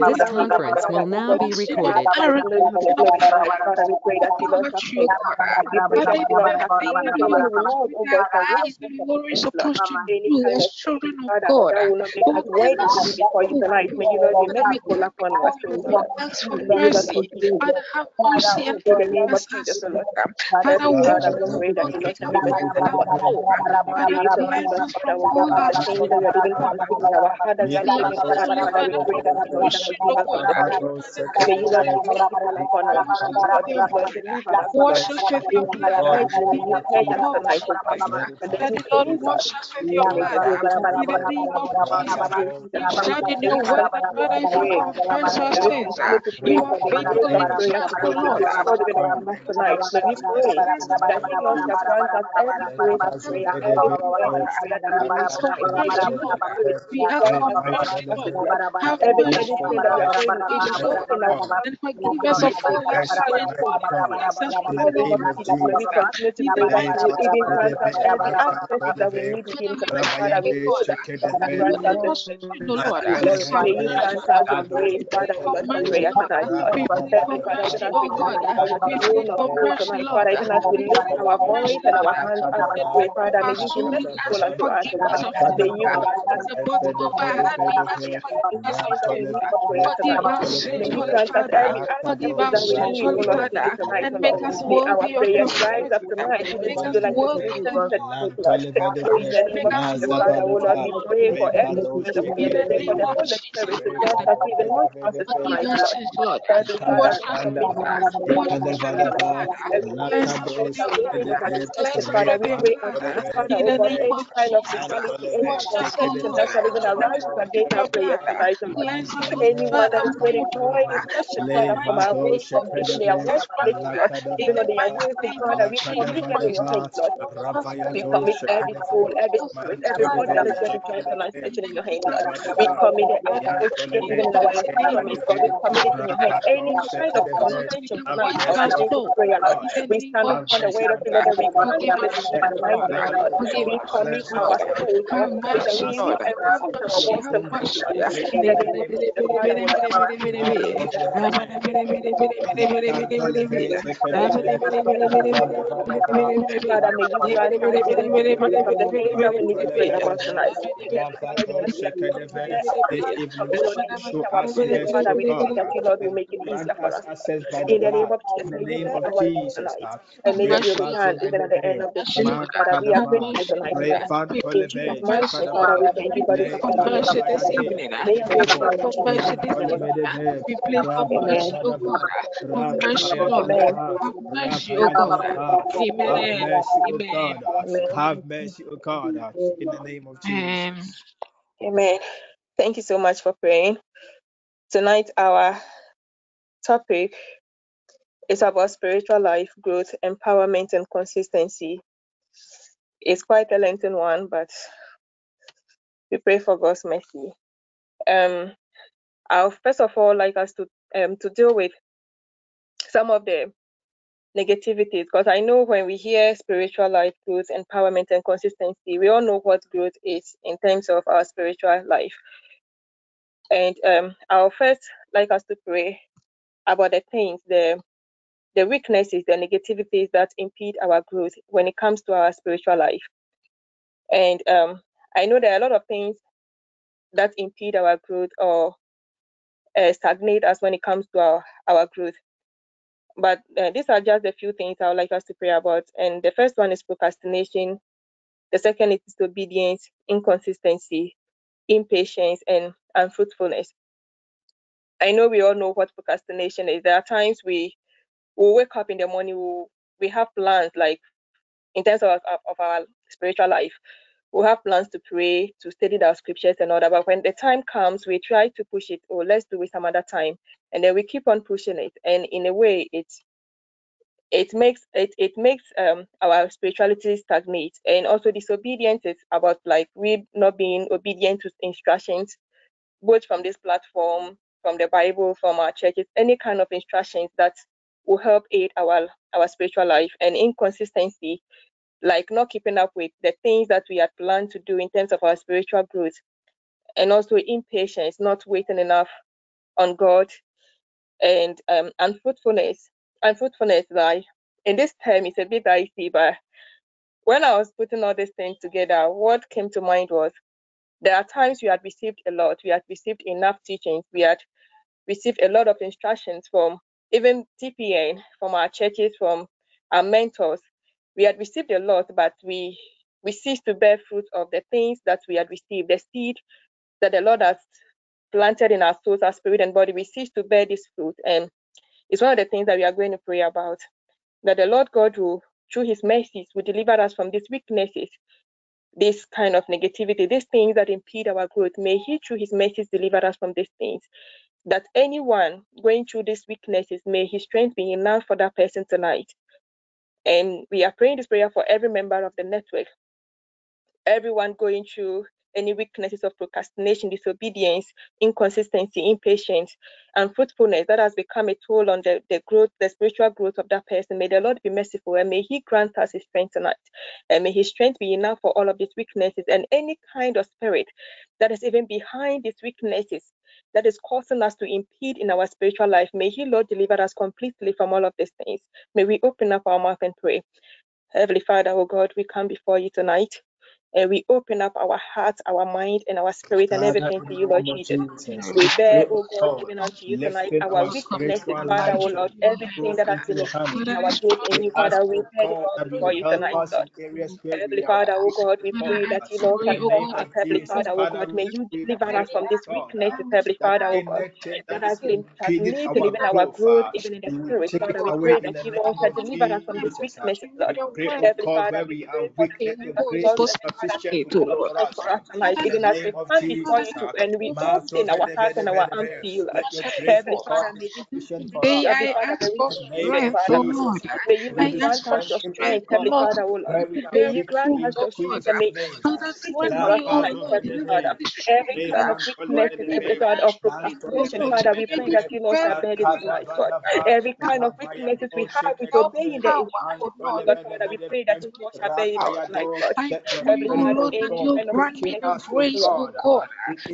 This conference will now be recorded. Father, have mercy and forgive us. Father, Father, we pray that you Lord Father, you cleanse us from all our sins. Wash us with your blood. Let the Lord wash us with your blood. In the name of Jesus. You said in your word that Father, if we confess our sins, you are faithful and just, O Lord. Tonight, let me pray that you Lord shall grant us every grace of prayer, every mercy, Lord. We ask for mercy, Lord. Have mercy, Lord. We show and forgive us of all our sins. Cleanse us from all our continue to pray that you will even grant us every access that we need to Him tonight. Father, we pray that grant us the May you grant us the grace, Father, Lord, to pray tonight, Lord. Heavenly Father, we come before your throne of grace tonight, Father, even as we lift our voice and our hands as we pray, Father, may you be merciful unto us, Lord. May you grant us the things that we need for prayer tonight. May you grant us every access that we need, O Lord, tonight, and make us worthy of your rise up tonight, even Make us you like the worthy Spirit and said to us. In the name of Jesus, Father, O Lord, we pray for every spirit of fear. We pray for the Holy Spirit to grant us even more chances tonight, Lord. Heavenly Father, commit us Father, we pray against, Father, God, any kind of brutality, any contention that shall even arise against our prayers tonight. Anyone that is waiting for any pressure, Father, from our ways, from even their workplace, Lord, even on their ways, Father, we commit your hands, Lord. We commit every soul, every spirit, everybody that is going to join tonight's session in your hands, Lord. We commit the atmosphere, even in our environment, God. We commit it in your hands. Any kind of tonight, Lord, prayer, Lord. We stand upon the word of the Lord we cancel it in the mighty name, Lord. We commit our souls, our spirit, and we use everything to our wisdom, Lord. In the name of Jesus, Father, Father, may you grant us the things that we need to pray about tonight. Father, we pray that you, Lord, will make it easier for us. In the name of Jesus, may you hear our tonight. And you at the end of the show. Father, we are grateful tonight. In Jesus' mighty name, Father, we thank you for this evening. May you be for mercy this evening. We pray for mercy, oh God. Have mercy, Lord. Have mercy, oh God. Amen. Amen. Have mercy, oh God, in the name of Jesus. Amen. Thank you so much for praying. Tonight, our topic is about spiritual life, growth, empowerment, and consistency. It's quite a lengthy one, but we pray for God's mercy. Um, I'll first of all like us to um to deal with some of the negativities because I know when we hear spiritual life growth, empowerment, and consistency, we all know what growth is in terms of our spiritual life. And um, I'll first like us to pray about the things, the the weaknesses, the negativities that impede our growth when it comes to our spiritual life. And um, I know there are a lot of things that impede our growth or uh, stagnate us when it comes to our, our growth. But uh, these are just a few things I would like us to pray about. And the first one is procrastination. The second is disobedience, inconsistency, impatience, and unfruitfulness. I know we all know what procrastination is. There are times we we wake up in the morning, we we have plans like in terms of, of our spiritual life. We have plans to pray, to study our scriptures and all that. But when the time comes, we try to push it, or oh, let's do it some other time, and then we keep on pushing it. And in a way, it's it makes it it makes um our spirituality stagnate and also disobedience is about like we not being obedient to instructions both from this platform from the bible from our churches any kind of instructions that will help aid our our spiritual life and inconsistency like not keeping up with the things that we had planned to do in terms of our spiritual growth and also impatience not waiting enough on God and um, unfruitfulness. Unfruitfulness, like in this term, it's a bit dicey, but when I was putting all these things together, what came to mind was there are times we had received a lot, we had received enough teachings, we had received a lot of instructions from even TPN, from our churches, from our mentors. We had received a lot, but we we ceased to bear fruit of the things that we had received, the seed that the Lord has planted in our souls, our spirit and body. We cease to bear this fruit, and it's one of the things that we are going to pray about. That the Lord God will, through His mercies, will deliver us from these weaknesses, this kind of negativity, these things that impede our growth. May He, through His mercies, deliver us from these things that anyone going through these weaknesses, may his strength be enough for that person tonight. And we are praying this prayer for every member of the network, everyone going through any weaknesses of procrastination, disobedience, inconsistency, impatience, and fruitfulness that has become a toll on the, the growth, the spiritual growth of that person. May the Lord be merciful and may He grant us His strength tonight. And may His strength be enough for all of these weaknesses and any kind of spirit that is even behind these weaknesses that is causing us to impede in our spiritual life. May He, Lord, deliver us completely from all of these things. May we open up our mouth and pray. Heavenly Father, oh God, we come before you tonight and we open up our hearts, our mind, and our spirit and everything to you, Lord Jesus. We bear, oh God, even unto you tonight our weaknesses, Father, oh Lord, everything that has been impeding our growth in you, Father, we bear it all before you tonight, Lord. Heavenly Father, oh God, we pray that you, Lord, can oh help us, Heavenly Father, oh God, may you deliver us from this weaknesses, Heavenly Father, oh God, that has been stagnating even our growth, even in the spirit, Father, we pray that you, Lord, can deliver us from this weaknesses, Lord. Heavenly Father, we pray for the sufficient to Lord. for us tonight, even as we come before you to, and we open our heart and our arms to you, Lord. Heavenly Father, may you May Heavenly I Father, ask may for you speak, strength, Father, Lord. May you I grant ask for us your strength, strength, Heavenly Lord, Father, Lord. to May bear you grant fruit, us your strength, God. and may you Father, strengthen grant for us me, tonight, Lord, Heavenly Father. the Every strength kind of to weakness, every bear kind of fruit, procrastination, Lord, to Father, be we pray able that to you, Lord, bear shall bear this fruit tonight, Lord. Every kind of weaknesses we have with your obeying the power, instructions, Lord. Lord, Father, we pray that you, Lord, shall bear it Power. tonight, Lord. I pray, Heavenly oh Father, Lord, that any you grant me the grace, oh God.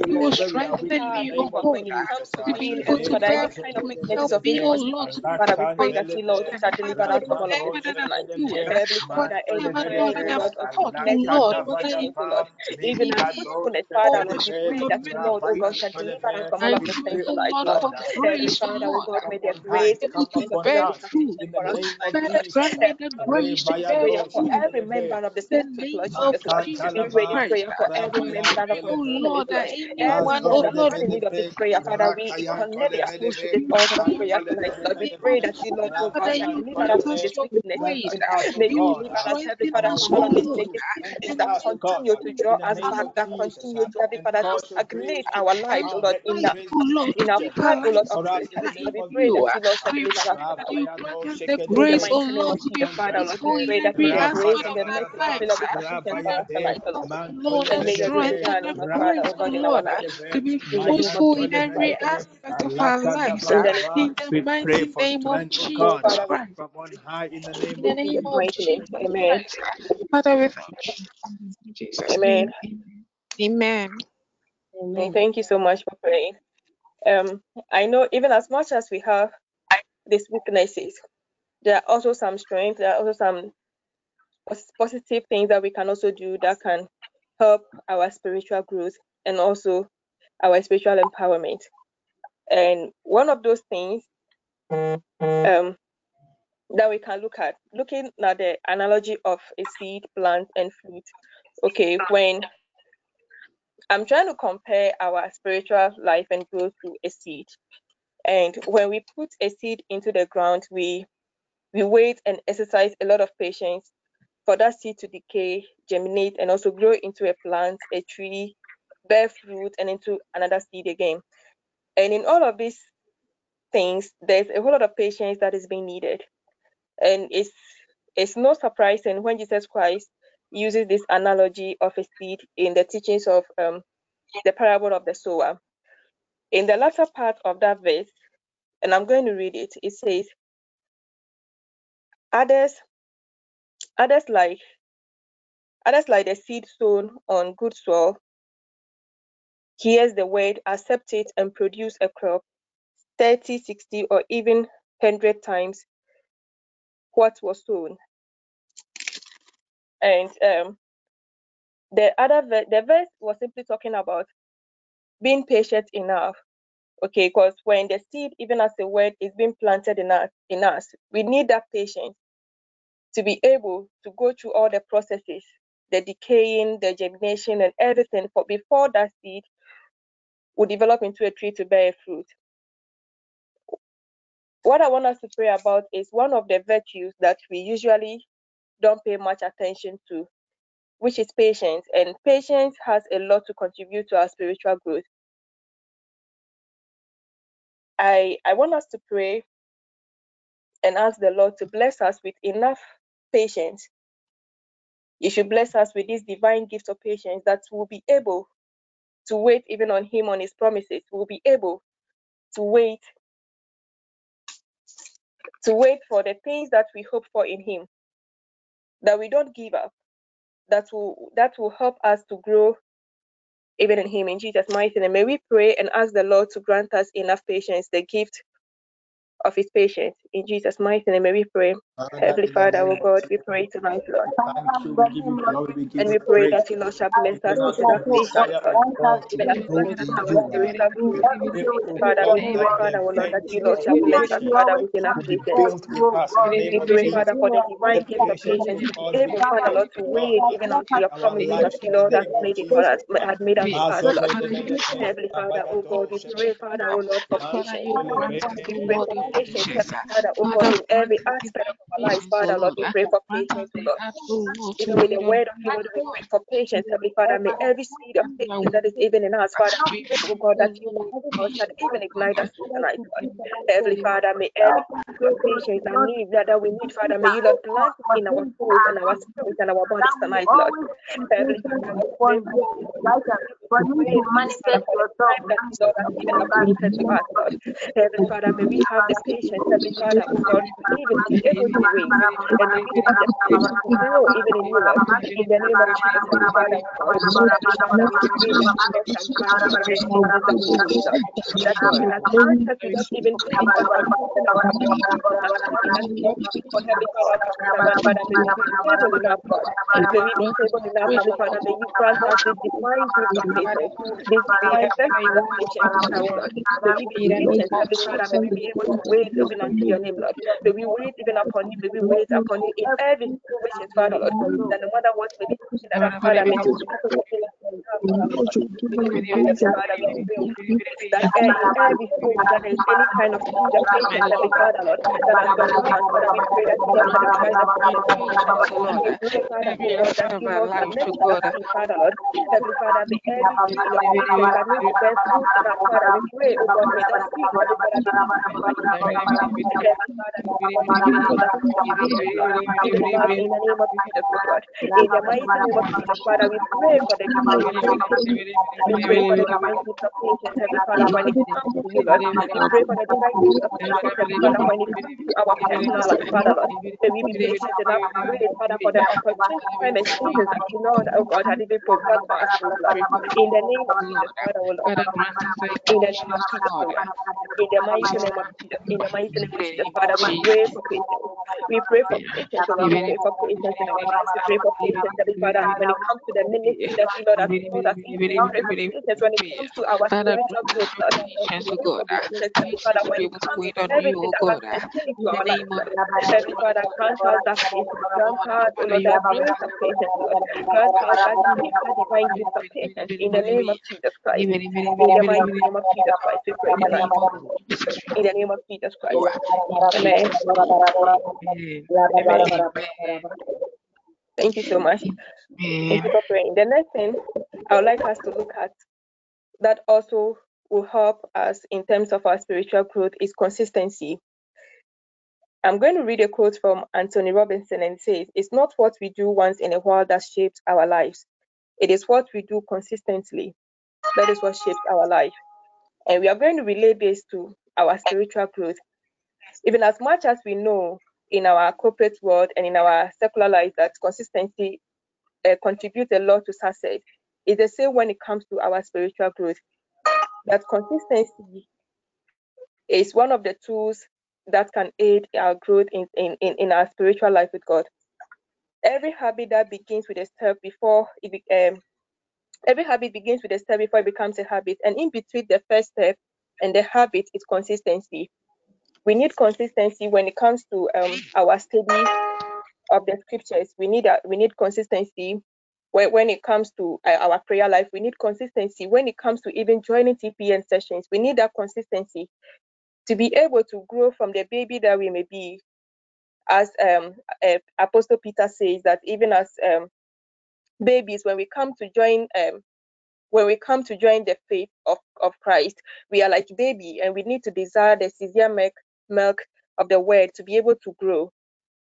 You will strengthen me, oh oh God, God, when it comes to be able oh to bear any kind of fruit. weaknesses Help me, oh. Lord, to be Father, we pray that you, Lord, shall deliver us from all of this whatever that I'm tonight. doing, Heavenly Father, any whatever, Lord, kind, that oh I'm Lord, of talking, weaknesses, Lord, whether impatience, it oh Lord, even be unfruitfulness, Father, or Lord, we pray that you, Lord, oh God, shall deliver us from all of pray, things oh Lord, Lord. for Heavenly grace, oh Father, oh Lord, God, may the grace, the able to teachings of the Lord be fruit. sufficient for us tonight, Father, grant me the Heavenly Father, we grace to bear for every member of The network, name Lord of Jesus, Lord. Jesus We pray this Christ. prayer for every member of pray, oh fruitfulness, Lord, that Lord. anyone, Everyone oh that Lord, stands in who need of this prayer, Father, we connect their souls to this you altar of see prayer me tonight, Lord. We bear pray that you, fruit, Lord, God, Father, shall you deliver us grant from us this your weaknesses, grace. Lord. May you You deliver us, Heavenly strengthen Father, us, from all of these Lord. negativities And that we continue to draw us back, that continue to, Heavenly Father, to stagnate our lives, Lord, in life, the Lord, in to our keep path, our Lord, lives of focused greatness. in Lord, we pray that you. you, Lord, shall We deliver us pray from that all you of this. grant us the In the grace, oh mighty name Lord, of to be Jesus, Father, Lord, we fruitful in pray that may every your grace aspect and of the our of the Lord lives. be us oh Lord. Help me, Lord, And and may your will be strengthen oh the Lord, Father, grace, oh oh God, in Lord, to be In the name of fruitful in every aspect of our lives. In the mighty name of oh Jesus Christ. In the name of. Jesus Amen. Christ. Father, we thank you. Jesus' Amen. Amen. And thank you so much for praying. Um, I know even as much as we have these weaknesses, there are also some strengths, there are also some positive things that we can also do that can help our spiritual growth and also our spiritual empowerment. And one of those things um, that we can look at, looking at the analogy of a seed, plant, and fruit. Okay, when I'm trying to compare our spiritual life and growth to a seed, and when we put a seed into the ground, we we wait and exercise a lot of patience for that seed to decay, germinate, and also grow into a plant, a tree, bear fruit, and into another seed again. And in all of these things, there's a whole lot of patience that is being needed. And it's it's not surprising when Jesus Christ uses this analogy of a seed in the teachings of um, the parable of the sower. In the latter part of that verse, and I'm going to read it, it says, Others, others like others like the seed sown on good soil, hears the word, accept it, and produce a crop 30, 60, or even 100 times what was sown. And um, the other ver- the verse was simply talking about being patient enough. Okay, because when the seed, even as the word, is being planted in us, in us, we need that patience to be able to go through all the processes, the decaying, the germination, and everything for before that seed will develop into a tree to bear fruit. What I want us to pray about is one of the virtues that we usually don't pay much attention to, which is patience. And patience has a lot to contribute to our spiritual growth. I, I want us to pray and ask the Lord to bless us with enough patience. You should bless us with this divine gift of patience that we'll be able to wait even on Him on His promises. We'll be able to wait to wait for the things that we hope for in Him. That we don't give up. That will that will help us to grow even in Him in Jesus' mighty name. May we pray and ask the Lord to grant us enough patience, the gift of His patience. In Jesus' mighty name, may we pray. Father, Heavenly Father, our God, we pray tonight, Lord. Thank you. We give you glory. We give And we pray that you, Lord, shall bless us Even with as enough we patience, desire, Lord. to Even as grow we our you, Lord. spiritual growth. We pray, Father, we pray, that Father, Lord, that you, virtue Lord, shall bless us, patience Father, with enough will patience. built with us in the name We pray, Father, for the divine gift of patience patience will to be cause able, Father, Lord, to wait even unto your our promises that lives you, Lord, has name made it for us, had made us for Lord. Heavenly oh oh Father, oh God, we Abagadoshebe, pray, Father, oh Lord, for patience. We pray for patience, Heavenly Father, oh God, in every aspect of our lives, Father, Lord, we pray for patience, Lord. Even with the word of God, we pray for patience, Heavenly Father. May every seed of patience that is even in us, Father, oh God, that you will that even ignite us tonight, Lord. Heavenly Father, may every patience that need that, that we need, Father, may you Lord plant in our souls and our spirits and our bodies tonight, Lord. Heavenly Father, we pray for wait, Father, for the time that you Lord has given appointed to us, Lord. Heavenly Father, may we have the patience, Heavenly Father, oh God, to even be able wait. And we we we and we we we may you we we to wait we wait even upon you, may we wait upon you in every situation, Father, Lord. That no matter what may be that our Father may that you We pray for patience. We pray for patience, oh. In oh oh oh our lives. We pray for patience, Father, when it comes to the ministry that you, Lord, has called us into. We pray for patience when it comes to our spiritual growth, Lord. We pray for patience, Heavenly Father, when it comes to everything that has pertaining to our lives, Lord. Heavenly Father, grant us that patience. Grant us, Lord, that grace of patience, Lord. Grant us that gift, that divine gift of patience in the name of Jesus Christ. In the mighty name of Jesus Christ, we pray tonight. In the name of Jesus Christ. Amen. Amen. Thank you so much. Thank you for praying. The next thing I would like us to look at that also will help us in terms of our spiritual growth is consistency. I'm going to read a quote from Anthony Robinson and it says, It's not what we do once in a while that shapes our lives. It is what we do consistently. That is what shapes our life. And we are going to relate this to our spiritual growth. Even as much as we know in our corporate world and in our secular life that consistency uh, contributes a lot to success, it's the same when it comes to our spiritual growth. That consistency is one of the tools that can aid our growth in, in, in, our spiritual life with God. Every habit that begins with a step before it be, um, every habit begins with a step before it becomes a habit, and in between the first step and the habit is consistency. We need consistency when it comes to um, our study of the scriptures. We need we need consistency when, when it comes to uh, our prayer life. We need consistency when it comes to even joining TPN sessions. We need that consistency to be able to grow from the baby that we may be. As um, uh, Apostle Peter says that even as um, babies, when we come to join um, when we come to join the faith of, of Christ, we are like baby and we need to desire the sincere milk, milk of the word to be able to grow.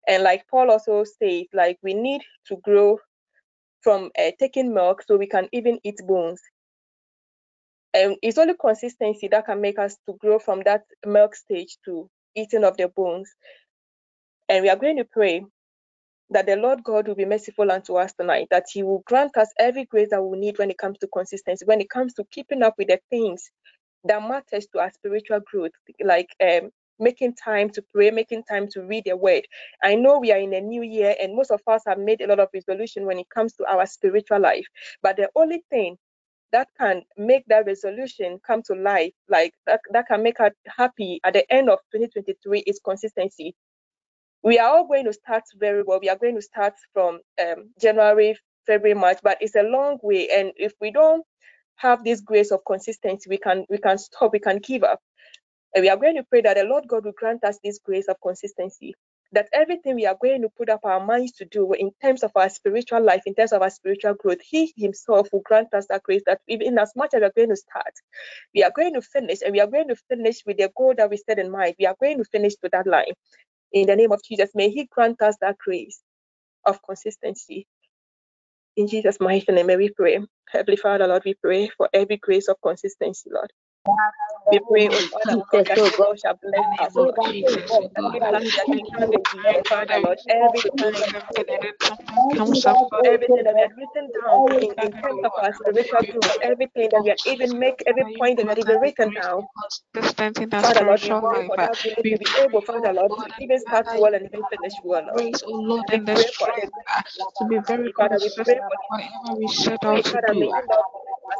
And like Paul also says, like we need to grow from uh, taking milk so we can even eat bones. And it's only consistency that can make us to grow from that milk stage to eating of the bones. And we are going to pray that the Lord God will be merciful unto us tonight, that He will grant us every grace that we need when it comes to consistency, when it comes to keeping up with the things that matters to our spiritual growth, like um, making time to pray, making time to read the word. I know we are in a new year, and most of us have made a lot of resolution when it comes to our spiritual life. But the only thing that can make that resolution come to life, like that, that can make us happy at the end of 2023 is consistency. We are all going to start very well. We are going to start from um, January, February, March, but it's a long way. And if we don't have this grace of consistency, we can we can stop, we can give up. And we are going to pray that the Lord God will grant us this grace of consistency. That everything we are going to put up our minds to do in terms of our spiritual life, in terms of our spiritual growth, He Himself will grant us that grace that even as much as we are going to start, we are going to finish, and we are going to finish with the goal that we set in mind. We are going to finish to that line. In the name of Jesus, may He grant us that grace of consistency. In Jesus' mighty name, may we pray. Heavenly Father, Lord, we pray for every grace of consistency, Lord. We pray, oh Father, God, that you Lord shall bless us, oh God. That give that we can declare, Father, Lord, every Comes up, everything that we have written down in, in terms of our spiritual growth, everything that we have even make every point that we have even written down. Consistent in our Father, Lord, pray life. for that We to be able, Father, oh Lord, to even start well and even finish well, Lord. oh and the for the strength uh, to be very Father, we pray for whatever we set out to do. Uh,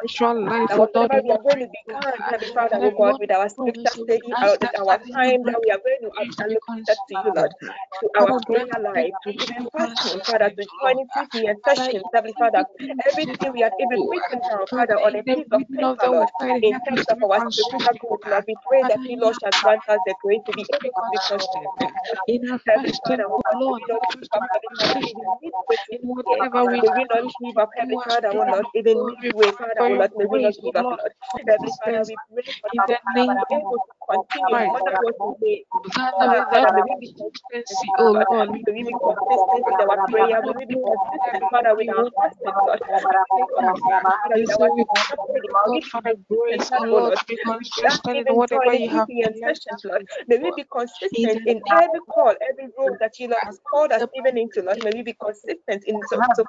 spiritual life, That oh we are going to uh, Heavenly Father, oh God, with our scripture study, our, ask our time that we are going to to be allocate that to you, Lord, uh, to our prayer life, to even be fasting, Father, to joining uh, Father, sessions, in Heavenly Father, everything we to even uh, written down, Father, on a piece of paper, Lord, in terms of be our spiritual growth, uh, Lord, we pray that you, Lord, shall grant us the grace to be be able to be uh. In our fasting, oh oh Lord, we help give up, be Heavenly Father, even consistent midway in through the year. whatever we May we not choose give to up, do Heavenly as Father, children Lord, even God. We midway, Father, for oh your Lord, may we not give up, Lord. Heavenly Father, we pray for in the Father, name to be of continue no what we may. Father, Heavenly with that Father, may we be consistent consistency, you, oh Lord. May we be consistent with our prayer. May we be consistent, Father, with our fasting, Lord. We be God. consistent, Father, And so we pray, study. May we God, for the grace, oh Lord, to be consistent in whatever you have sessions, Lord. May we be consistent in every call, every role that you, Lord, has called us even into, Lord. May we be consistent in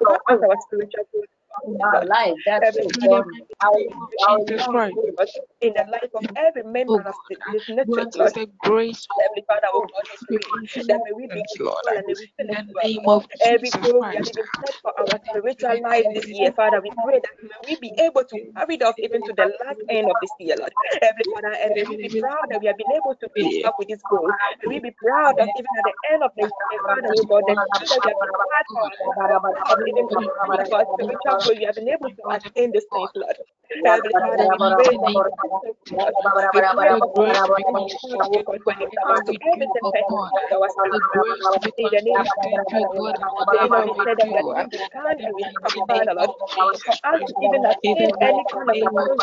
far as our spiritual growth is concerned, Lord. life. That's Heavenly it. in the God. we mighty Our, pray name of that our you Jesus life. Christ. Lord, in the life of every Oh member of God, this this network, grant us Lord. the grace Heavenly Father, oh God, we pray that may we consistent, begin Lord, and may we in finish the name of Every goal we have Christ. set for our spiritual life this year, Father, we pray that may we be able to carry it off even to the last end of this year, Lord. Heavenly Father, and may we be proud that we have been able to keep up with this goal. May we be proud that even at the end of the year, Father, oh God, the goal that we have been part of, even part of our spiritual goal, we have been able to attain Lord. In Father, the we mighty pray name of Jesus, Lord. We pray the for grace to be consistency, Father, consistent God, in when it whatever comes to we do, everything God. pertaining to our The spiritual life. grace to be In the name of consistent, oh Father, Lord. in May it not whatever we said that we do. have even The and we stop, mighty name Father, Lord. of Jesus For us to Christ. even In any kind of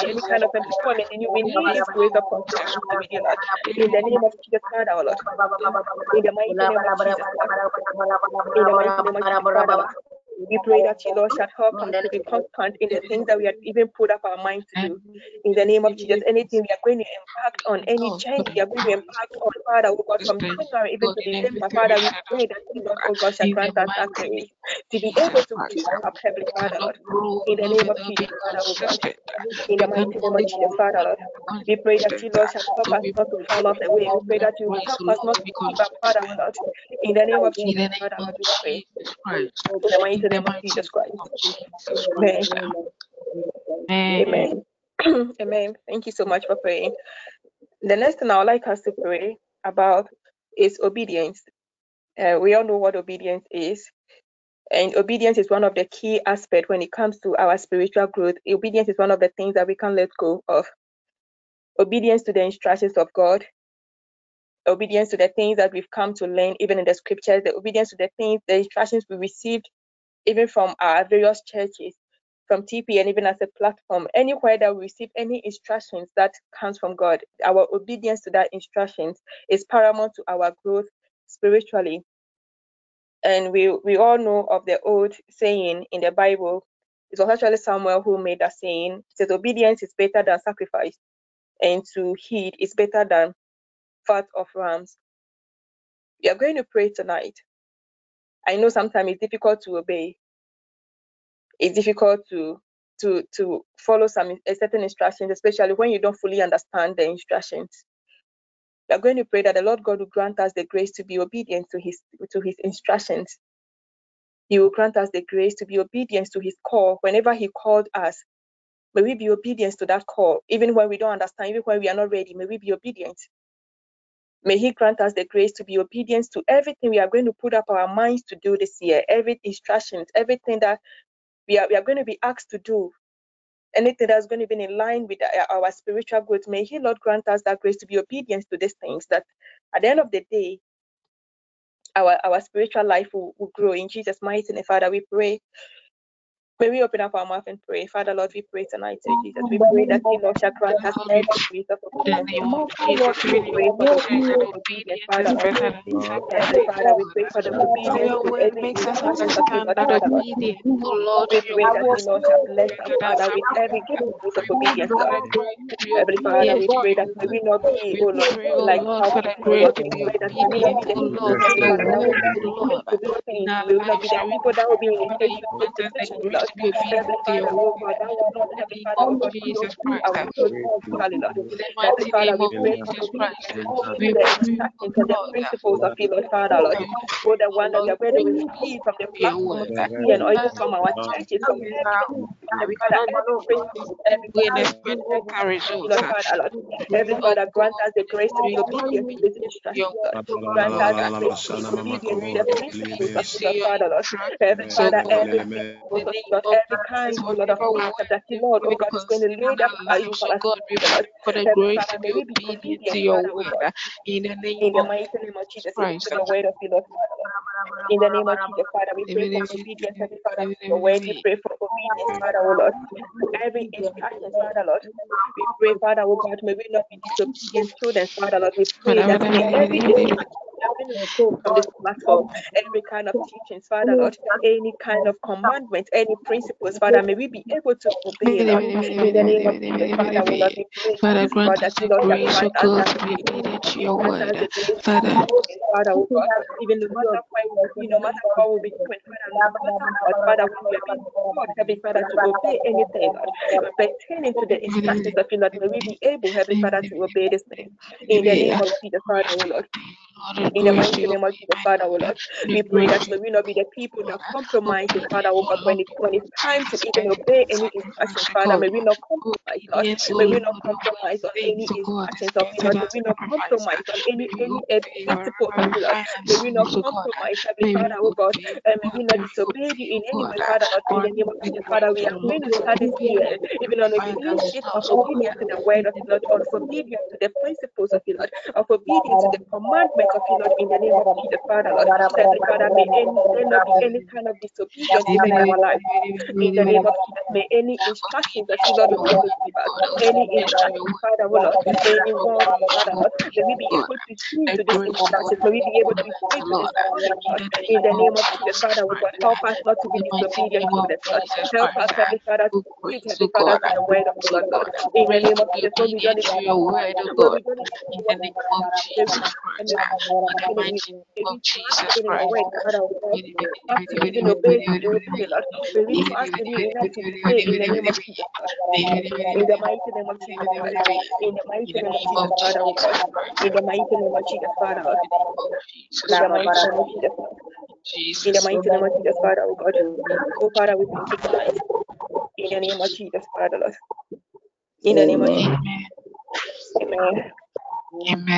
any kind of employment you, we Christ. need this grace of consistency with you, Lord. In the name of Jesus, Father, Lord. In the mighty name of Jesus, Lord. In the mighty name of Jesus, Father, We pray that you, Lord, shall help us to be constant in the things that we have even put up our minds to do. In the name of Jesus, anything we are going to impact on, any change we are going to impact on, Father, oh God, from January even to December, Father, we pray that you, Lord, oh God, shall grant us that grace to be able to keep up, Heavenly Father, Lord. In the name of Jesus, Father, oh God. In the mighty name of Jesus, Father, Lord. We pray that you, Lord, shall help us not to fall off the way. We pray that you help us not to give up, Father, oh Lord. In the name of Jesus, Father, Lord, we pray. In the mighty name of Jesus Christ. Amen. Amen. Amen. Thank you so much for praying. The next thing I would like us to pray about is obedience. Uh, we all know what obedience is. And obedience is one of the key aspects when it comes to our spiritual growth. Obedience is one of the things that we can let go of. Obedience to the instructions of God, obedience to the things that we've come to learn, even in the scriptures, the obedience to the things, the instructions we received, even from our various churches, from TP, and even as a platform, anywhere that we receive any instructions that comes from God, our obedience to that instructions is paramount to our growth spiritually. And we we all know of the old saying in the Bible. It was actually Samuel who made that saying. It says, "Obedience is better than sacrifice, and to heed is better than fat of rams." We are going to pray tonight. I know sometimes it's difficult to obey. It's difficult to to to follow some certain instructions, especially when you don't fully understand the instructions. We are going to pray that the Lord God will grant us the grace to be obedient to His to His instructions. He will grant us the grace to be obedient to His call whenever He called us. May we be obedient to that call, even when we don't understand, even when we are not ready. May we be obedient. May He grant us the grace to be obedient to everything we are going to put up our minds to do this year, every instructions, everything that we are, we are going to be asked to do anything that's going to be in line with our, spiritual growth. May He, Lord, grant us that grace to be obedient to these things, that at the end of the day, our, our spiritual life will, will grow. In Jesus' mighty name, Father, we pray. May we open up our mouth and pray. Father, Lord, we pray tonight, to Jesus. We pray that you, Lord, shall grant us every spirit of obedience. Lord, we pray for the of obedience, Father, we pray for the obedience to every instruction of you, Lord, We pray that you, Lord, shall bless us, Father, with every spirit of obedience, Lord. Father, we pray that may we not be, oh Lord, like how we pray that we not be the people, that will be quick to do things. We will not be the people that will be in a haste to make decisions, Lord. Heavenly Father, oh God, that will not, Heavenly Father, oh God, you know, do our growth physically, Lord. Heavenly Father, we pray for the the principles of you, Father, Lord. Oh, the one that we are going to receive from the platform and even from our churches, from every Father, every principle, every Lord Father, Lord. Heavenly Father, grant us the grace to be obedient to this instruction, Grant us the grace to be obedient to the principles of you, Lord Father, Lord. Heavenly Father, every Lord, every kind, oh Lord, of matter that you, Lord, oh God, is going to lay that for us, for us, Lord. Heavenly Father, may we be obedient, Father, oh God. In the name of Jesus, even to the word of you, Lord. In the name of Jesus, Father, we pray for obedience, Heavenly Father, to your word. We pray for obedience, Father, oh Lord, to every instruction, Father, Lord. We pray, Father, oh God, may we not be disobedient children, Father, Lord. We pray that every instruction from this platform, every kind of teachings, Father Lord, any kind of commandment, any principles, Father, may we be able to obey, Lord. In the name of Jesus, Father, we Lord, we Father, grant us you, grace, O God, to be obedient to your word. Father, Father, oh God, even no matter we be, no matter what we'll be doing, Father, no matter what, Father, when we are being called, Heavenly Father, to obey anything, Lord, pertaining to the instructions of you, Lord, may we be able, Heavenly Father, to obey this thing. In the name of Jesus, Father, oh Lord. In the mighty name of Jesus, Father, oh Lord, we pray that may we not be the people that compromise, the Father, oh God, when, it, when it's time to even obey any instructions, Father, may we not compromise, Lord. May we not compromise on any instructions of you, Lord. May we not compromise on any any principles of you, Lord. May we not compromise, Father, oh God, and may we not disobey you in any way, Father, Lord. In the name of Jesus, Father, we are going to start this year even on a clean sheet of obedience to the word of the Lord, of obedience to the principles of you, Lord, of obedience to the commandments of you, Lord, in the name of Jesus, Father Lord. Heavenly Father, may any, there not be any kind of disobedience in our life. In the name of Jesus, may any instructions that you, Lord, will be give us, any instructions, Father, oh Lord, any word, Father Lord, may we be able to see to these instructions, may we be able to see to this In the name of Jesus, Father, oh God, help us not to be disobedient to this, Lord. Help us, Heavenly Father, to speak, Heavenly Father, to the word of the Lord. In the name of Jesus, when we don't even your word, oh when God, we in the name of Jesus Christ, the mighty name of Jesus in Christ. way, God, our God, not to even obey you openly, Lord. May we trust in you enough to say in the name of Jesus, Lord. In the mighty name of Jesus In the mighty name of Jesus, Father, oh God. In the mighty name of Jesus, Father, In the mighty name of Jesus, Lord. In the mighty name of Jesus, Father, oh God. Oh, Father, we thank you tonight. In the name of Jesus, Father, Lord. In the name of Jesus. Amen.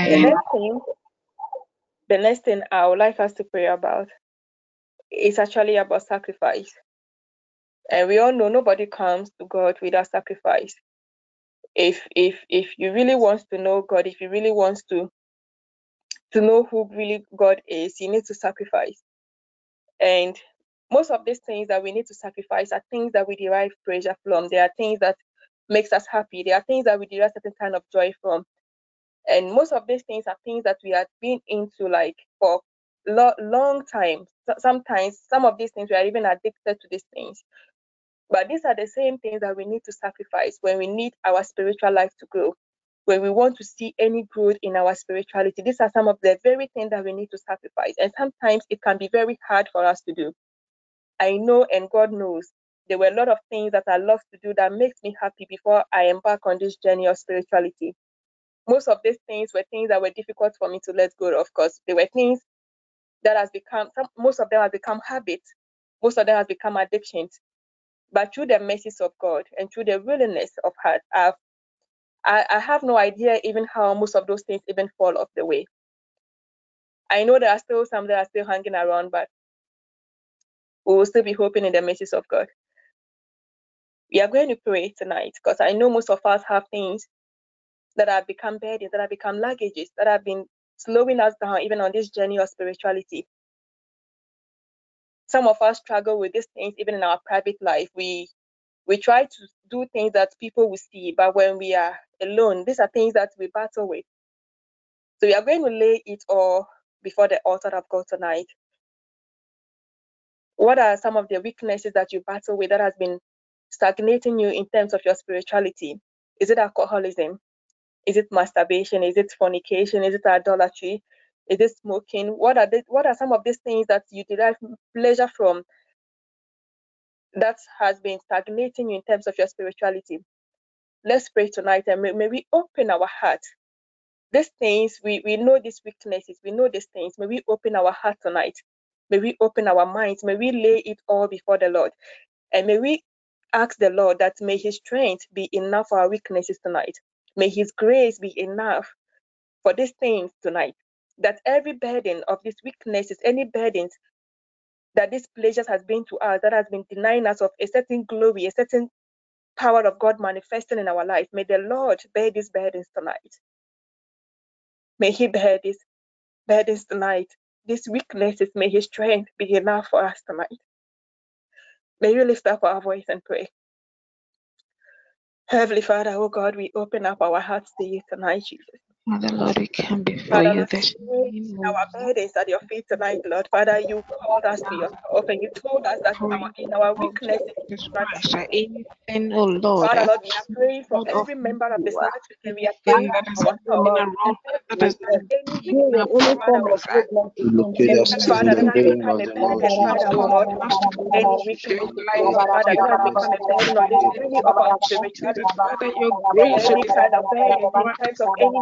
The Amen. next thing, the next thing I would like us to pray about is actually about sacrifice. And we all know nobody comes to God without sacrifice. If if if you really want to know God, if you really want to to know who really God is, you need to sacrifice. And most of these things that we need to sacrifice are things that we derive pleasure from. They are things that makes us happy. They are things that we derive certain kind of joy from. And most of these things are things that we have been into like for lo- long time. So- sometimes some of these things we are even addicted to these things. But these are the same things that we need to sacrifice when we need our spiritual life to grow. When we want to see any growth in our spirituality, these are some of the very things that we need to sacrifice. And sometimes it can be very hard for us to do. I know and God knows there were a lot of things that I love to do that makes me happy before I embark on this journey of spirituality. Most of these things were things that were difficult for me to let go of because they were things that has become some, most of them have become habits, most of them has become addictions. But through the mercies of God and through the willingness of heart, I've, I, I have no idea even how most of those things even fall off the way. I know there are still some that are still hanging around, but we will still be hoping in the mercies of God. We are going to pray tonight because I know most of us have things that have become burdens, that have become luggages, that have been slowing us down even on this journey of spirituality. Some of us struggle with these things even in our private life. We we try to do things that people will see, but when we are alone, these are things that we battle with. So we are going to lay it all before the altar of God tonight. What are some of the weaknesses that you battle with that has been stagnating you in terms of your spirituality? Is it alcoholism? Is it masturbation? Is it fornication? Is it idolatry? Is it smoking? What are the, what are some of these things that you derive pleasure from that has been stagnating you in terms of your spirituality? Let's pray tonight and may, may we open our heart. These things, we, we know these weaknesses, we know these things. May we open our heart tonight. May we open our minds. May we lay it all before the Lord. And may we ask the Lord that may His strength be enough for our weaknesses tonight. May His grace be enough for these things tonight. That every burden of these weaknesses, any burdens that this pleasures has been to us, that has been denying us of a certain glory, a certain power of God manifesting in our life, may the Lord bear these burdens tonight. May He bear these burdens tonight. These weaknesses, may His strength be enough for us tonight. May we lift up our voice and pray. Heavenly Father, oh God, we open up our hearts to you tonight, Jesus. Father Lord, we come before Father, you this morning. our burdens at your feet tonight, Lord. Father, you called us to yourself and you told us that our, in our weaknesses, Jesus Christ, that anything, oh Lord, Father, Lord, we are praying for every member of this uh, and we are praying for is ourselves. Oh around us, that is For any Deal weakness, with oh any Father, form we of weakness in Locate us Jesus' in Father, the that has name. name become of a the Lord burden, Jesus. Father, Lord. Any weakness, Lord, Father, that has become a burden on this journey of our spirituality. Father, your grace Any is kind of burden in terms of any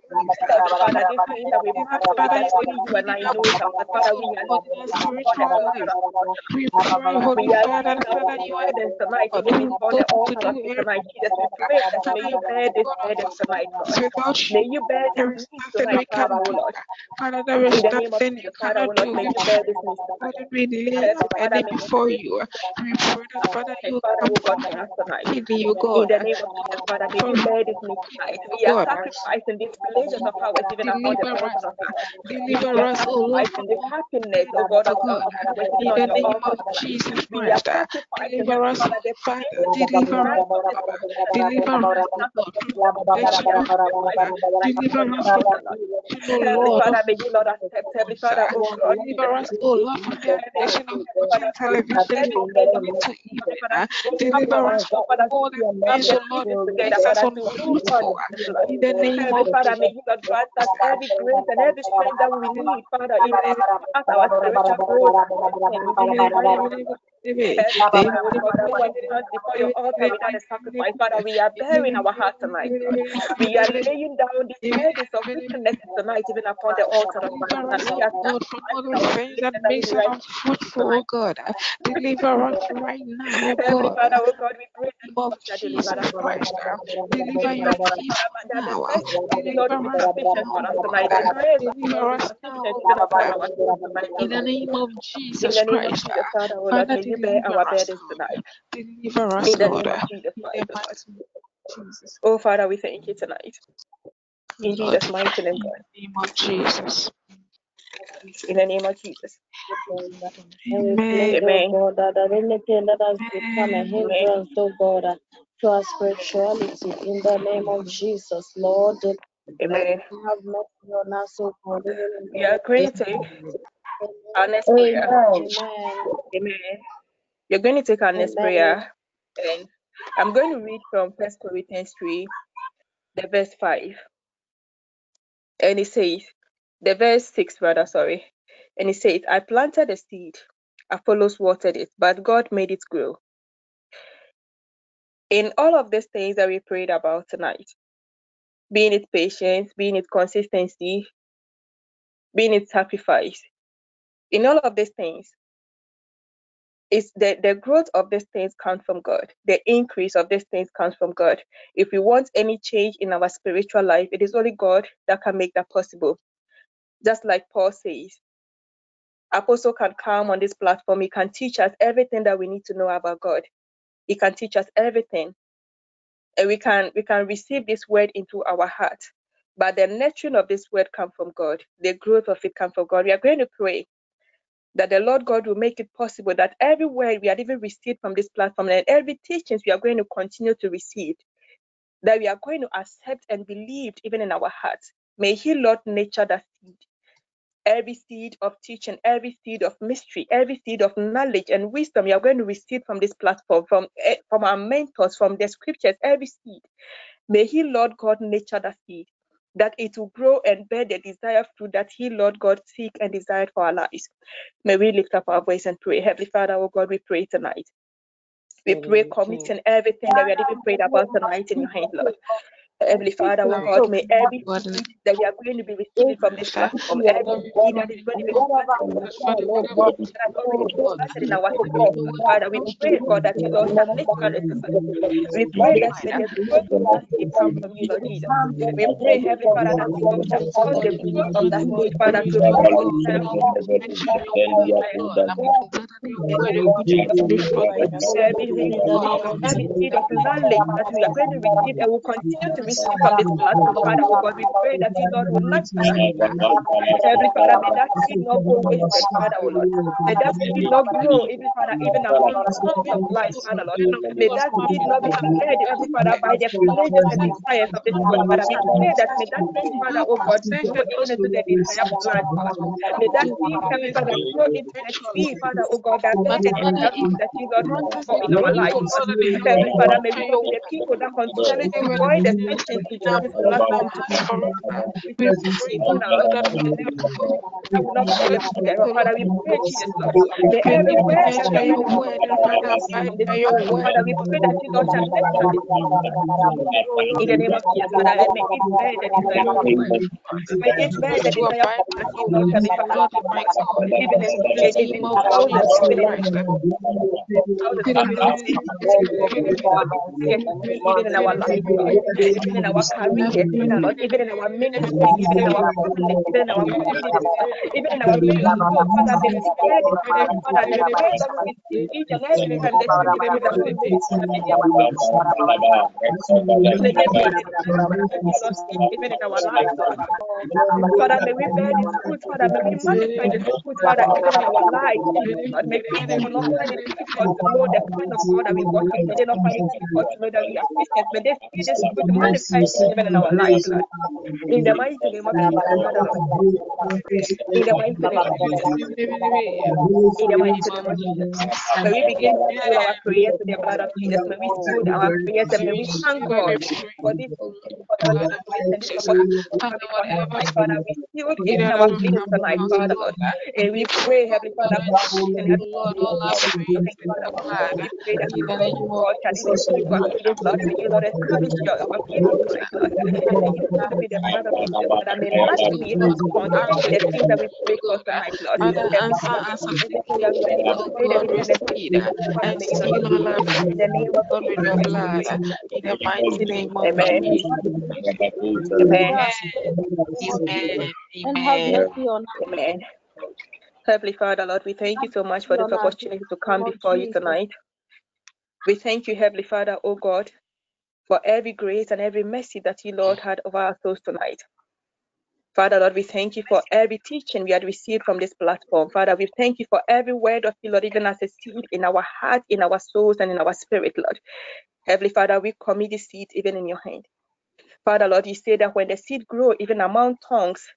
Father. This we you we We you the. We you this you, there this is oh you oh you this we before you. We Father, this you come oh the of you bear this. We are sacrificing these pleasures of ours even upon the Deliver of God. Deliver us, oh Lord, from happiness, oh God, of, of, of ours even in the name of. Jesus Christ. Deliver us, Father, the Father. the Deliver us, of this Lord. Deliver us, desires oh Lord, from flesh, temptation, we are oh God. sacrificing this tonight Deliver us from Lord. temptation, oh Heavenly of Father, may you, Lord, accept, Heavenly Father, oh God, Deliver us, oh Lord, from the addiction of television every from sin, morning to Heavenly evening. Father, to bring up Deliver us from all the come things, the oh Lord, that together, makes us Father, to do all unfruitful. Ah. this, Lord. In the name of may you, Lord, grant us every grace and every strength that we need, Father, in as our spiritual growth and in Jesus' mighty name. Heavenly Father, God, no one stands before your altar without a sacrifice. Father, we are bearing our heart tonight, We are laying down these burdens of weaknesses tonight, even upon the altar of God. Deliver us, oh God, from all the things that religion makes us like unfruitful, oh. God. Deliver us right now, oh God. Father, oh God, we pray that name you of deliver Jesus us tonight. Christ. Deliver your people Father, that the now. mercy of the Lord will be Deliver us sufficient now, for us God. tonight. The grace of the Lord Deliver will be us now, sufficient even upon God. our souls tonight, In the Lord. name of In Jesus the name of Christ. Jesus, Father, oh Lord, Father, may you bear deliver our us, burdens Lord. tonight. Deliver us, In the Lord. name of Jesus In Christ, the oh Lord. mighty name of Jesus. Oh, Father, we thank you tonight. In Lord. Jesus' mighty name, In God. the name of Jesus. In the name of Jesus. And we pray, Amen. Amen. God, that anything that has become a Amen. hindrance, oh God, to our spirituality, in the name of Jesus, Lord, Amen. have mercy on us, God, even in We the are take our next prayer. Amen. You're going to take our next prayer, and I'm going to read from First Corinthians 3, the verse 5. And it says, the verse 6, rather, sorry. And it says, I planted a seed, Apollos watered it, but God made it grow. In all of these things that we prayed about tonight, being it patience, being it consistency, being it sacrifice, in all of these things, it's the, the growth of these things comes from God. The increase of these things comes from God. If we want any change in our spiritual life, it is only God that can make that possible. Just like Paul says, Apostle can come on this platform. He can teach us everything that we need to know about God. He can teach us everything, and we can we can receive this word into our heart. But the nurturing of this word comes from God. The growth of it comes from God. We are going to pray that the Lord God will make it possible that every word we have even received from this platform and every teachings we are going to continue to receive, that we are going to accept and believe even in our hearts. May He, Lord, nature that seed every seed of teaching, every seed of mystery, every seed of knowledge and wisdom you are going to receive from this platform, from, eh, from our mentors, from the scriptures, every seed. May He, Lord God, nature that seed, that it will grow and bear the desired fruit that He, Lord God, seek and desired for our lives. May we lift up our voice and pray. Heavenly Father, oh God, we pray tonight. We pray, committing everything that we have even prayed about tonight in your hand, Lord. Heavenly Father, oh God, may every seed that we are going to be receiving from this platform, every seed that is going to be planted in our Father, we that has already been God, planted in our we spirit, know what Father, we comes to pray, God, that you, Lord, nature it. We pray that may the growth of that seed come from you, Lord Jesus. We pray, Heavenly Father, that you, shall cause the growth of that seed, Father, to bear the desire fruit. Every seed of wisdom, every seed of knowledge that we are going to receive and will continue to receive from this platform, Father, oh God, we pray that you, Lord, will not seed. Father, may that seed not go wasted, Father, oh Lord. May that seed not grow, even Father, even upon the storms of life, Father, Lord. May that seed not be Father, by the pleasures and desires of this world, Father. We pray that may that seed, Father, oh God, grow even into the desired plant, Lord. May that seed, Heavenly Father, grow into the seed, Father, oh God God, that burden and that that you Lord for in our life. Heavenly Father, may we be the people that continually avoid the sessions to join this platform to we pray, I will not follow you there. Father, we pray, Jesus, Lord. May every word that the enemy will Father, we pray that you, Lord, shall let us in the name of Jesus, Father, and may it bear the desire of your word. May it bear the desire of that you, Lord, shall be even in in thousands, even in even in our life, even in our career, even in our, even in our ministry, even in our family, even in our even in our Father, may we spread it, Father, the grace that we receive each and every time the Spirit that we even in our lives, Father, may we bear this fruit, Father, may we this fruit, Father, even in our lives. But may people not find it difficult to know the kind of God that we worship. May they not find it difficult to know that we are Christians. May they see this fruit manifest even in our lives, Lord. In the mighty name of Jesus, In the mighty name of Jesus. In the mighty name of Jesus. May we begin to seal our prayers with the blood of Jesus. May we seal our prayers and may we thank God for this Father, we seal even our pleadings tonight, Father, And we pray, Heavenly Father, and Heavenly Father, we pray that you, God, shall even speak to our pleadings, Lord. May you, Lord, establish your, our pleadings tonight, And may you seal with the blood of Jesus, that may nothing be able to contain the things that we pray for tonight, Lord. Heavenly Father, everything that we have prayed, everything that we have Father, may you, Lord, in the the mighty name of Amen. Amen. Amen. Amen. Heavenly Father, Lord, we thank you so much for this opportunity to come before you tonight. We thank you, Heavenly Father, oh God, for every grace and every mercy that you, Lord, had over our souls tonight. Father, Lord, we thank you for every teaching we had received from this platform. Father, we thank you for every word of you, Lord, even as a seed in our heart, in our souls, and in our spirit, Lord. Heavenly Father, we commit the seed even in your hand. Father, Lord, you say that when the seed grow, even among tongues,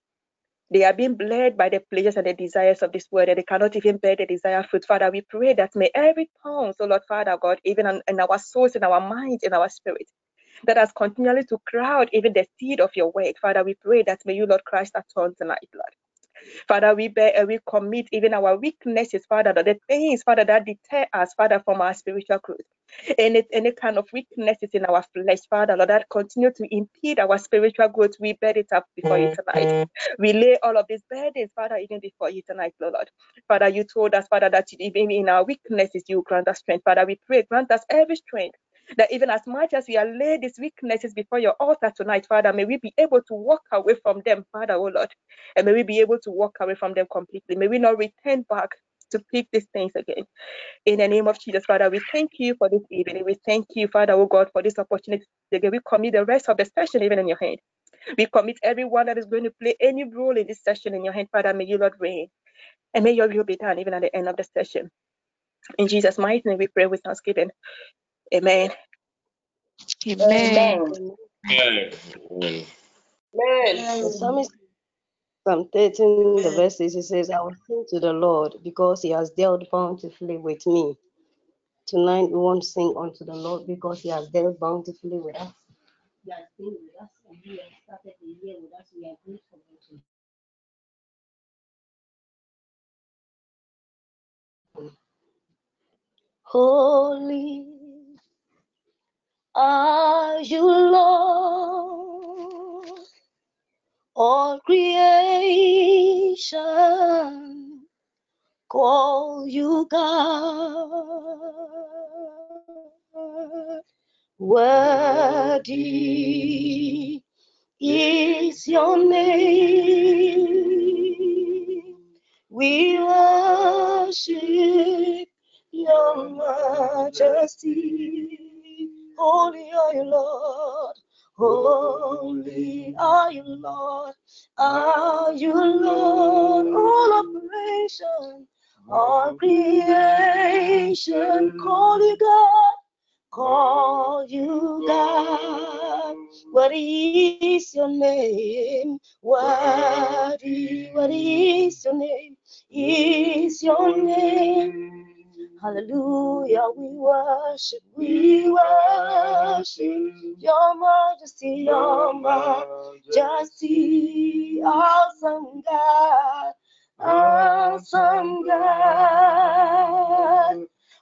they are being bled by the pleasures and the desires of this world, and they cannot even bear the desired fruit. Father, we pray that may every tongue, so Lord Father God, even in, in our souls, in our minds, in our spirit, that has continually to crowd even the seed of your word. Father, we pray that may you, Lord Christ, turn tonight, Lord. Father, we bear and uh, we commit even our weaknesses, Father, the things, Father, that deter us, Father, from our spiritual growth. Any, any kind of weaknesses in our flesh, Father, Lord, that continue to impede our spiritual growth, we bear it up before you tonight. Mm-hmm. We lay all of these burdens, Father, even before you tonight, Lord. Father, you told us, Father, that even in our weaknesses, you grant us strength. Father, we pray, grant us every strength that even as much as we are laid these weaknesses before your altar tonight, Father, may we be able to walk away from them, Father, oh Lord, and may we be able to walk away from them completely. May we not return back to pick these things again. In the name of Jesus, Father, we thank you for this evening. We thank you, Father, oh God, for this opportunity. Again, we commit the rest of the session even in your hand. We commit everyone that is going to play any role in this session in your hand, Father. May you, Lord, reign. And may your will be done even at the end of the session. In Jesus' mighty name, we pray with thanksgiving. Amen. Amen. The psalmist, Psalm 13, the verse 6, he says, I will sing to the Lord because he has dealt bountifully with me. Tonight we want to sing unto the Lord because he has dealt bountifully with us. He has been with us and he has started the year with us. We are grateful to. Holy are you, Lord. All creation call you God. Worthy is your name. We worship your majesty. Holy are you, Lord. Holy are you, Lord. Are you, Lord? All operation, all creation, call you God, call you God. What is your name? What what is your name? Is your name? Hallelujah, we worship, we worship. Your majesty, your majesty, awesome God, awesome God.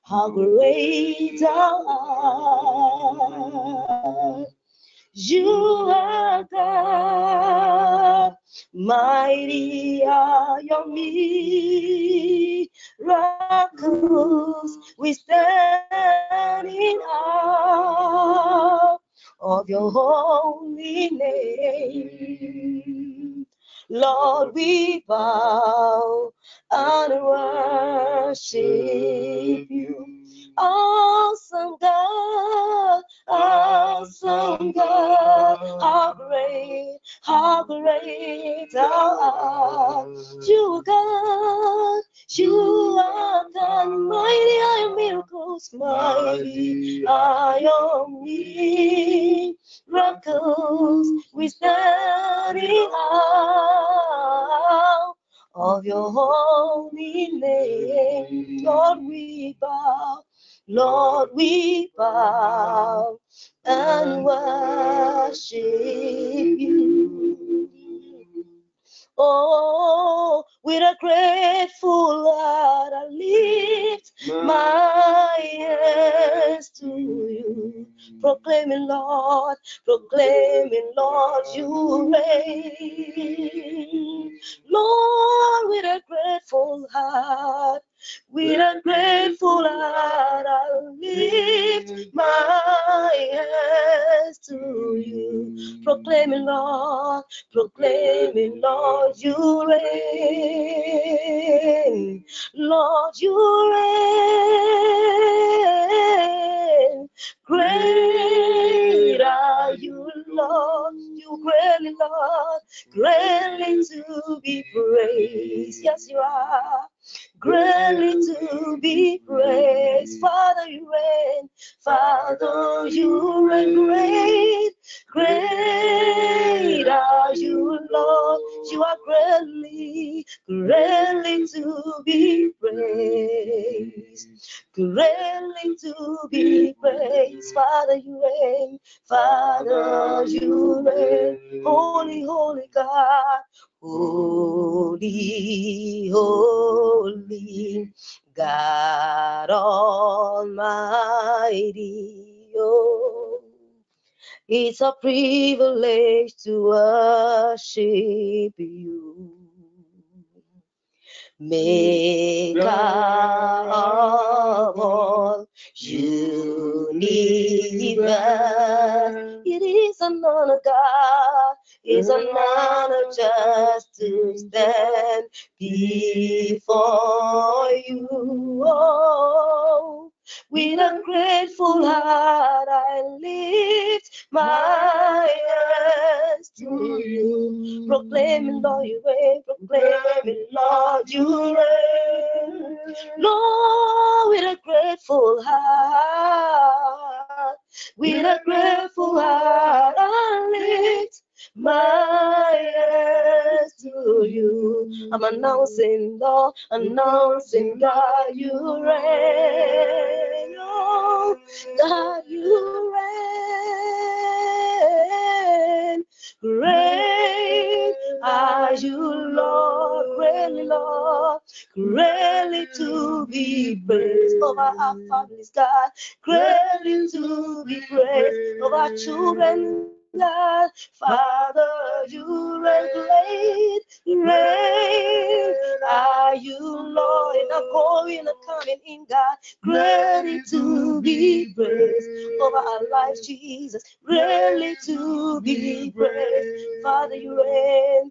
How great thou art. You are God, mighty are your miracles. We stand in awe of your holy name. Lord, we bow and worship you. Awesome God, awesome God, how great, how great thou art. You God, you are God, mighty are miracles, mighty are miracles. We stand in awe of your holy name. Lord, we bow, Lord, we bow and worship you. Oh, with a grateful heart, I lift my hands to you, proclaiming, Lord, proclaiming, Lord, you reign. Lord, with a grateful heart, with a grateful heart, I lift my hands to you, proclaiming, Lord, proclaiming, Lord, you reign. Lord, you reign. Great are you, Lord. You greatly, Lord, greatly to be praised. Yes, you are. Greatly to be praised. Father, you reign. Father, you reign great. Great are you, Lord. You are greatly, greatly to be praised. Greatly to be praised. Father, you reign. Father, you reign. Holy, holy God. Holy, holy God Almighty. Oh, it's a privilege to worship you. Maker of all universe. It is an honor, God. It's an honor just to stand before you. Oh, with a grateful heart, I lift my hands to you, proclaiming, Lord, you reign, proclaiming, Lord, you reign. Lord, with a grateful heart, with a grateful heart, I lift my hands to you. I'm announcing, Lord, announcing, God, you reign. Oh, God, you reign. Great are you, Lord, really, Lord, really to be praised over our families, God, greatly to be praised over our children. God, Father, you reign great, great are you, Lord, and I'm going and coming in, God, greatly to be praised over our lives, Jesus, greatly to be praised. Father, you reign,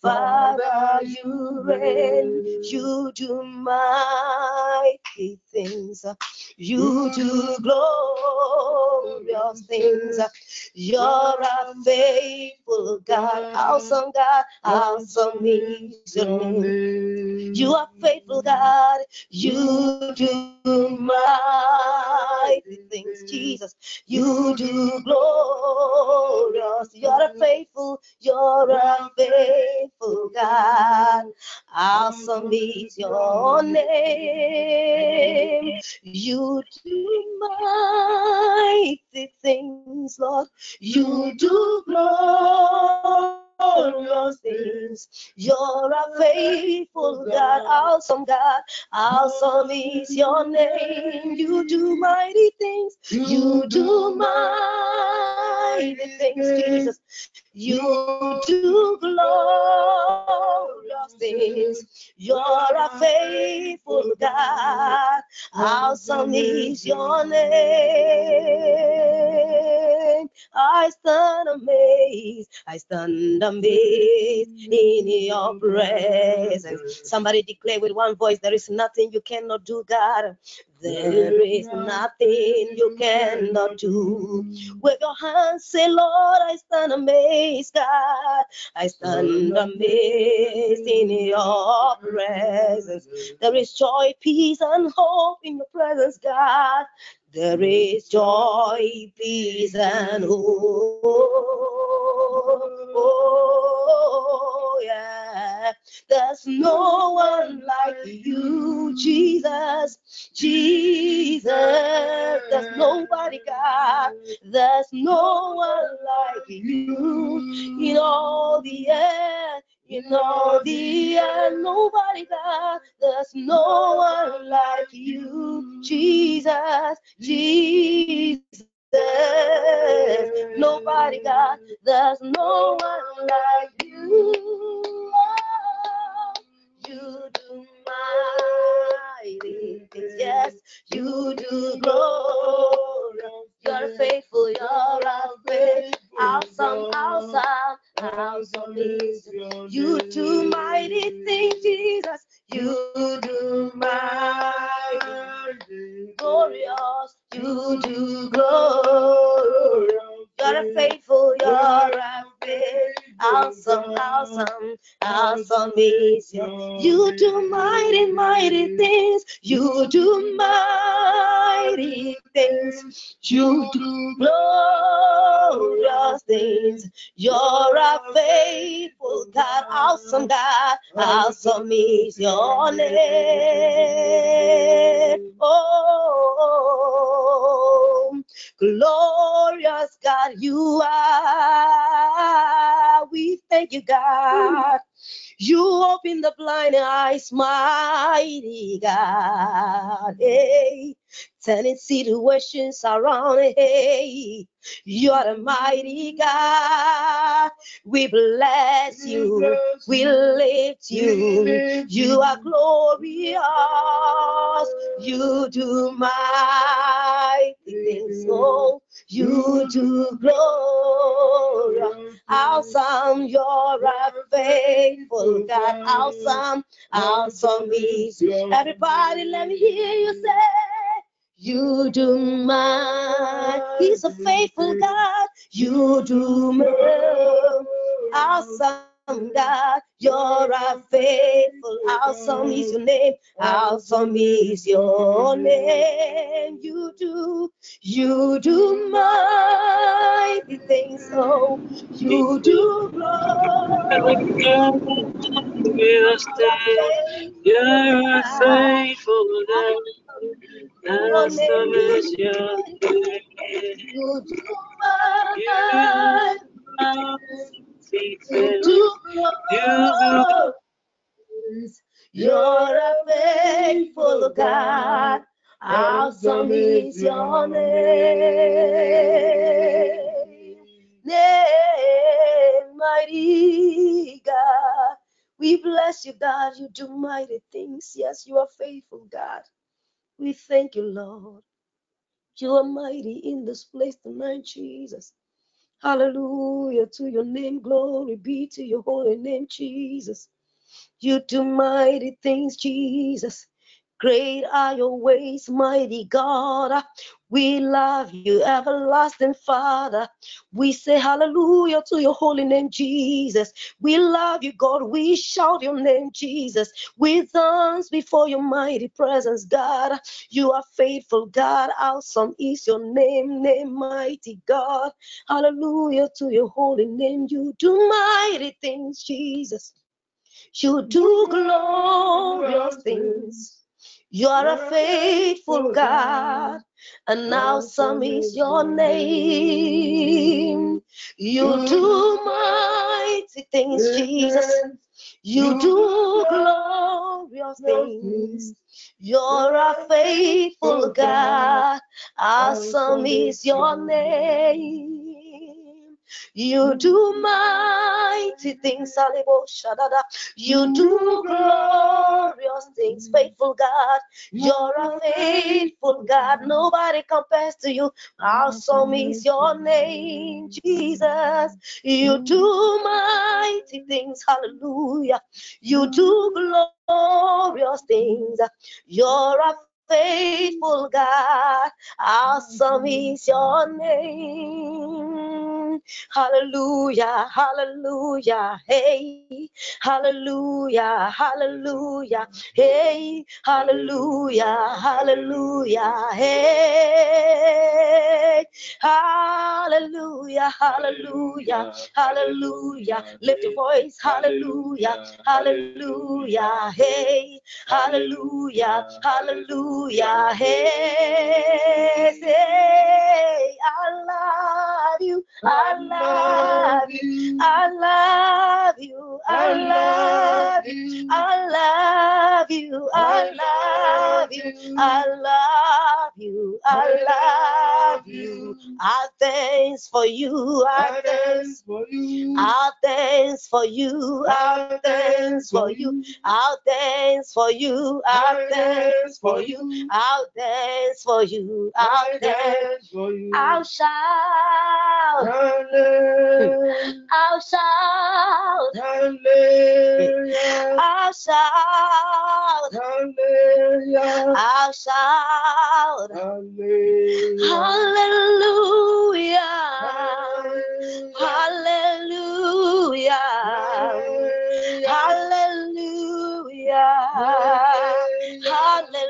Father, you reign, you do mighty things, you do glorious things. You're a faithful God, awesome God, awesome is your name. You are faithful God, you do mighty things, Jesus. You do glorious. You're a faithful, you're a faithful God. Awesome is your name. You do mighty things, Lord. You do glorious things. You're a faithful God, awesome God. Awesome is your name. You do mighty things. You do mighty things, Jesus. You do glorious things. You're a faithful God. Awesome is your name. I stand amazed. I stand amazed in your presence. Somebody declare with one voice, there is nothing you cannot do, God. There is nothing you cannot do. With your hands, say, Lord, I stand amazed, God. I stand amazed in your presence. There is joy, peace, and hope in your presence, God. There is joy, peace, and hope. Oh, yeah. There's no one like you, Jesus. Jesus, there's nobody, God. There's no one like you in all the earth. In all the earth, nobody, God. There's no one like you, Jesus. Jesus. Nobody, God. There's no one like you. You do mighty things. Yes, you do glory. You're faithful. You're a faith. Awesome, awesome, awesome is you do mighty things, Jesus. You do mighty, glorious. You do glorious. You're faithful. You're faith. Awesome, awesome, awesome is you. You do mighty, mighty things. You do mighty things. You do glorious things. You're a faithful God, awesome God, awesome is your name. Oh, glorious God, you are. We thank you, God. You open the blind eyes, mighty God. Hey, turning situations around. Hey, you are the mighty God. We bless you. We lift you. You are glorious. You do mighty things. Oh, you do glorious. Awesome, you're a faithful God. Awesome, awesome is. Everybody, let me hear you say. You do my, He's a faithful God. You do my, awesome God. You're a faithful, awesome is your name. Awesome is your name. You do, you do mighty things. Oh, you do You're a faithful, God. Is your. You You're a faithful God. Awesome is your name. Name, mighty God. We bless you, God. You do mighty things. Yes, you are faithful, God. We thank you, Lord. You are mighty in this place tonight, Jesus. Hallelujah to your name. Glory be to your holy name, Jesus. You do mighty things, Jesus. Great are your ways, mighty God. We love you, everlasting Father. We say hallelujah to your holy name, Jesus. We love you, God. We shout your name, Jesus. We dance before your mighty presence, God. You are faithful, God. Awesome is your name, name, mighty God. Hallelujah to your holy name. You do mighty things, Jesus. You do glorious things. You are a faithful God, and awesome is your name. You do mighty things, Jesus. You do glorious things. You're a faithful God. Awesome ah, is your name. You do mighty things, Alebo Shadada. You do glorious things, faithful God. You're a faithful God. Nobody compares to you. Awesome is your name, Jesus. You do mighty things, hallelujah. You do glorious things. You're a faithful God. Awesome is your name. Hallelujah, hallelujah, hey, hallelujah, hallelujah, hey, hallelujah, hallelujah, hey, hallelujah, hallelujah, hallelujah. Lift your voice, hallelujah, hallelujah, hey, hallelujah, hallelujah, hey, say, I love you, I love you, I love you, I love you, I love you, I love you, I love you, I love you. I thanks for you, I thanks for you. I thanks for you, I thanks for you, I thanks for you, I thanks for you, I thanks for you, I thanks. for you. I'll shout, I'll shout, Hallelujah. I'll shout, Hallelujah. I'll shout. Hallelujah. Hallelujah. Hallelujah. Hallelujah. Hallelujah.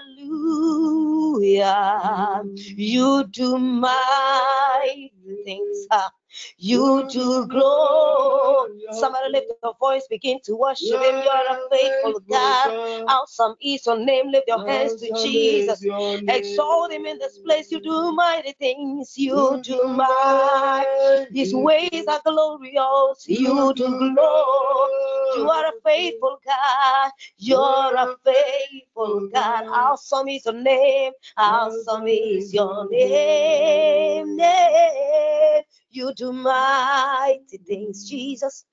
You do my things. ah. You do glory. Somebody lift your voice, begin to worship Him. You are a faithful God. Awesome is your name. Lift your hands to Jesus. Exalt Him in this place. You do mighty things. You do mighty. His ways are glorious. You do glory. You are a faithful God. You're a faithful God. Awesome is your name. Awesome is your name. name. You do mighty things, Jesus.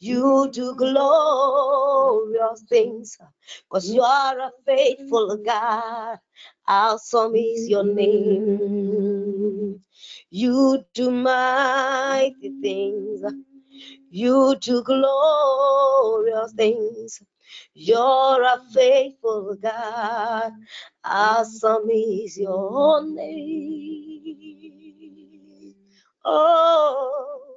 You do glorious things. Because you are a faithful God. Awesome is your name. You do mighty things. You do glorious things. You're a faithful God. Awesome is your name. Oh,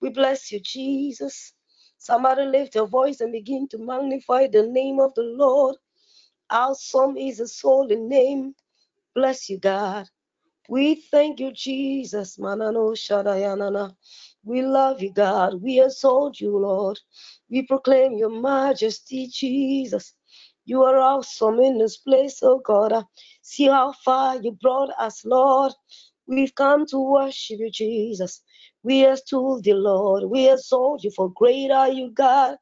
we bless you, Jesus. Somebody lift your voice and begin to magnify the name of the Lord. Awesome is his holy name. Bless you, God. We thank you, Jesus. Manano Shadayanana. We love you, God. We exalt you, Lord. We proclaim your majesty, Jesus. You are awesome in this place, oh God. See how far you brought us, Lord. We've come to worship you, Jesus. We extol the Lord. We exalt you, for great are you, God.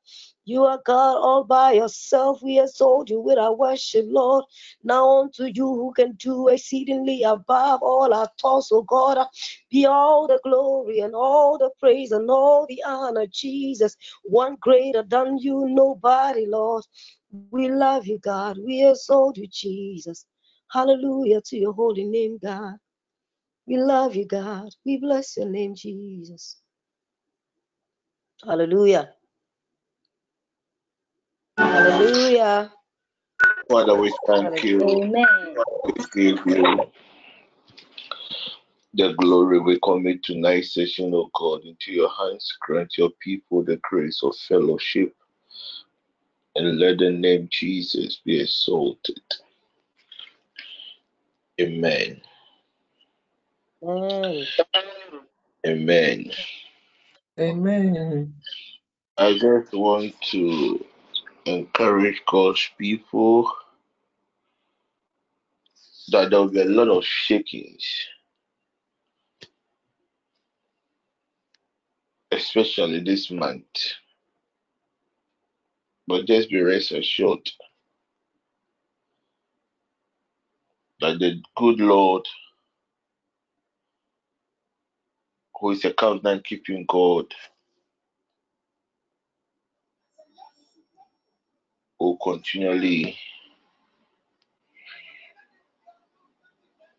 You are God all by yourself. We exalt you with our worship, Lord. Now unto you who can do exceedingly above all our thoughts, oh God. Be all the glory and all the praise and all the honor, Jesus. One greater than you, nobody, Lord. We love you, God. We exalt you, Jesus. Hallelujah to your holy name, God. We love you, God. We bless your name, Jesus. Hallelujah. Hallelujah. Father, we thank you. Amen. We give you the glory. We commit tonight's session, oh God, into your hands. Grant your people the grace of fellowship and let the name Jesus be exalted. Amen. Amen. Amen. Amen. I just want to encourage God's people that there will be a lot of shakings, especially this month. But just be rest assured that the good Lord, who is a covenant keeping God, will continually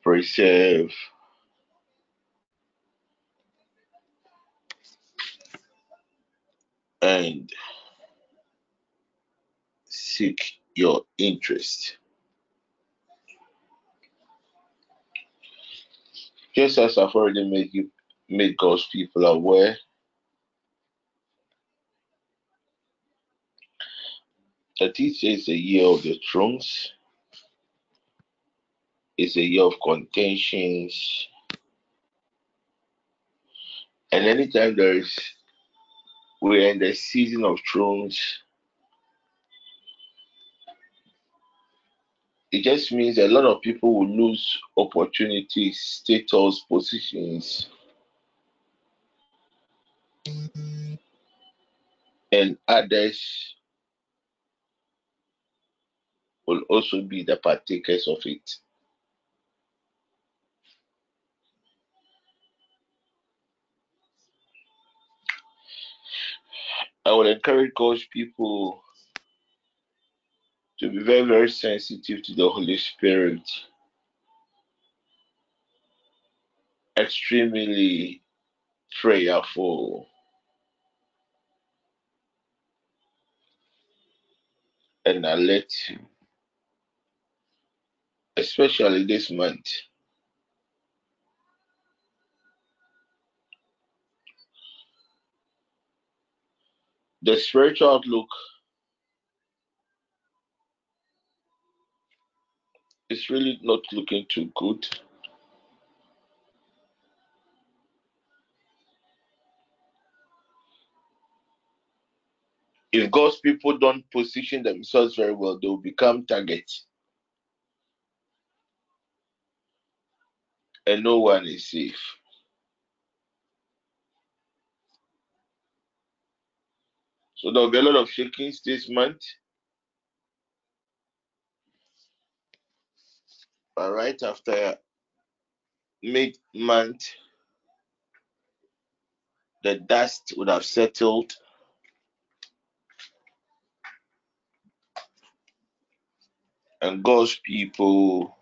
preserve and seek your interest. Just as I've already made you made God's people aware. That this is a year of the thrones, it's a year of contentions, and anytime there is we're in the season of thrones, it just means a lot of people will lose opportunities, status, positions, and others will also be the partakers of it. I would encourage God's people to be very, very sensitive to the Holy Spirit, extremely prayerful, and alert, especially this month. The spiritual outlook is really not looking too good. If God's people don't position themselves very well, they will become targets, and no one is safe. So there'll be a lot of shakings this month. But right after mid month, the dust would have settled and God's people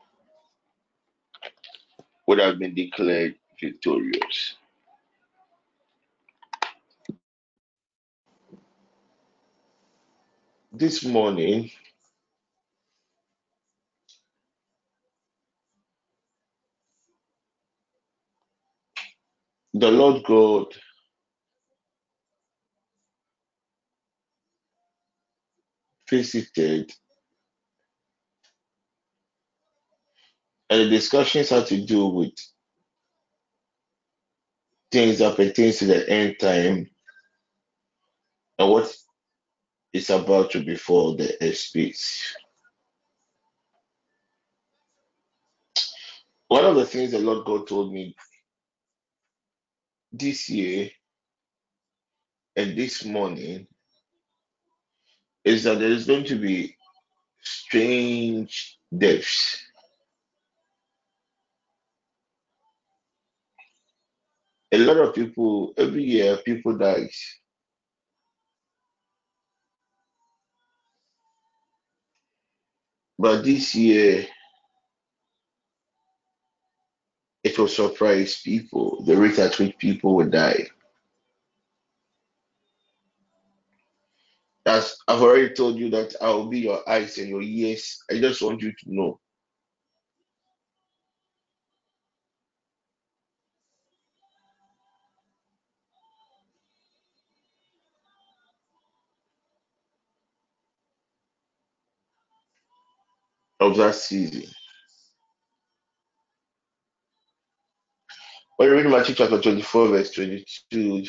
would have been declared victorious. This morning, the Lord God visited, and the discussions had to do with things that pertains to the end time and what is about to befall the space. One of the things the Lord God told me this year and this morning is that there is going to be strange deaths. A lot of people every year people die. But this year it will surprise people the rate at which people will die. As I've already told you that I will be your eyes and your ears. I just want you to know. Of that season. When you read Matthew chapter 24, verse 22,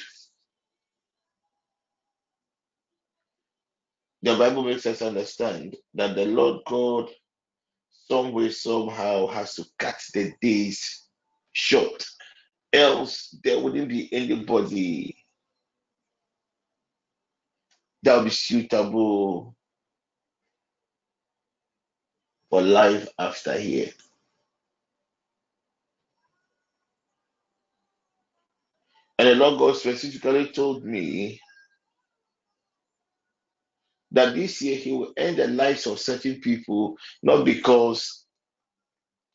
the Bible makes us understand that the Lord God, some way, somehow, has to cut the days short. Else, there wouldn't be anybody that would be suitable for life after here. And the Lord God specifically told me that this year He will end the lives of certain people, not because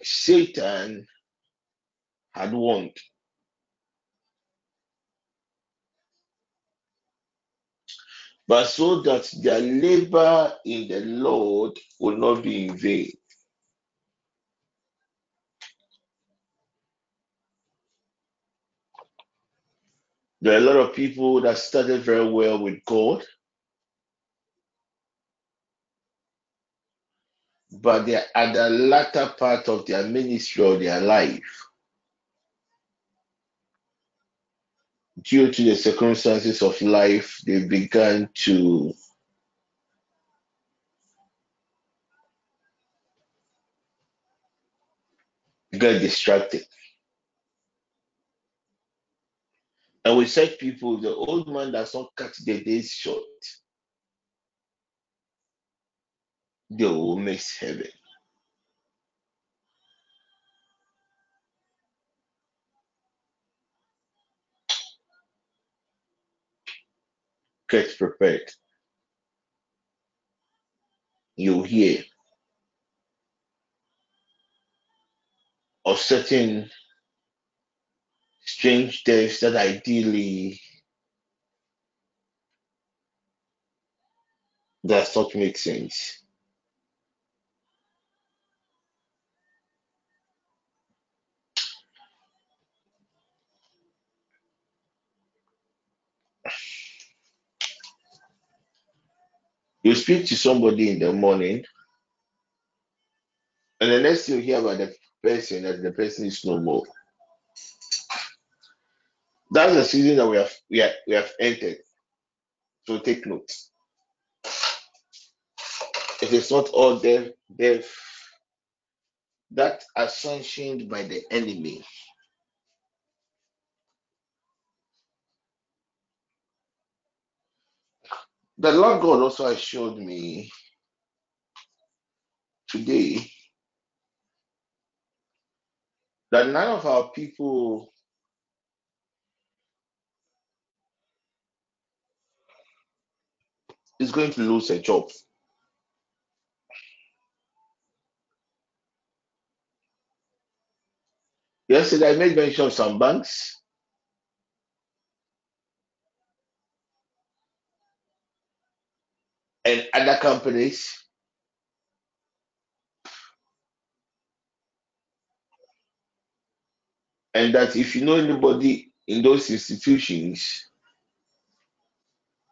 Satan had won, but so that their labor in the Lord will not be in vain. There are a lot of people that started very well with God, but they're at the latter part of their ministry or their life. Due to the circumstances of life, they began to get distracted. And with such people, the old man does not cut the days short, they will miss heaven. Get prepared. You'll hear of certain strange deaths that ideally does not make sense. You speak to somebody in the morning, and the next you hear about the person that the person is no more. That's the season that we have we have, we have entered. So take note. It is not all death, death that are sanctioned by the enemy. The Lord God also assured me today that none of our people is going to lose a job. Yesterday, I made mention of some banks and other companies and that if you know anybody in those institutions,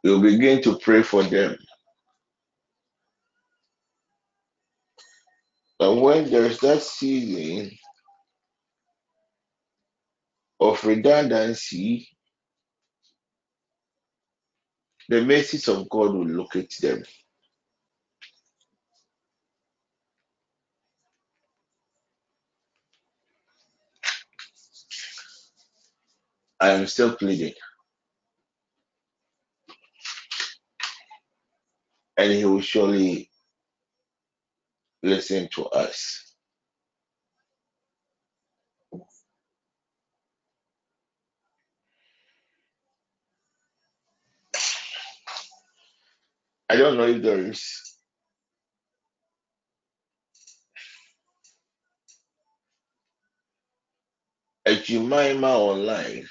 you'll begin to pray for them. And when there's that season of redundancy, the mercies of God will locate them. I am still pleading, and He will surely listen to us. I don't know if there is A Jemima online.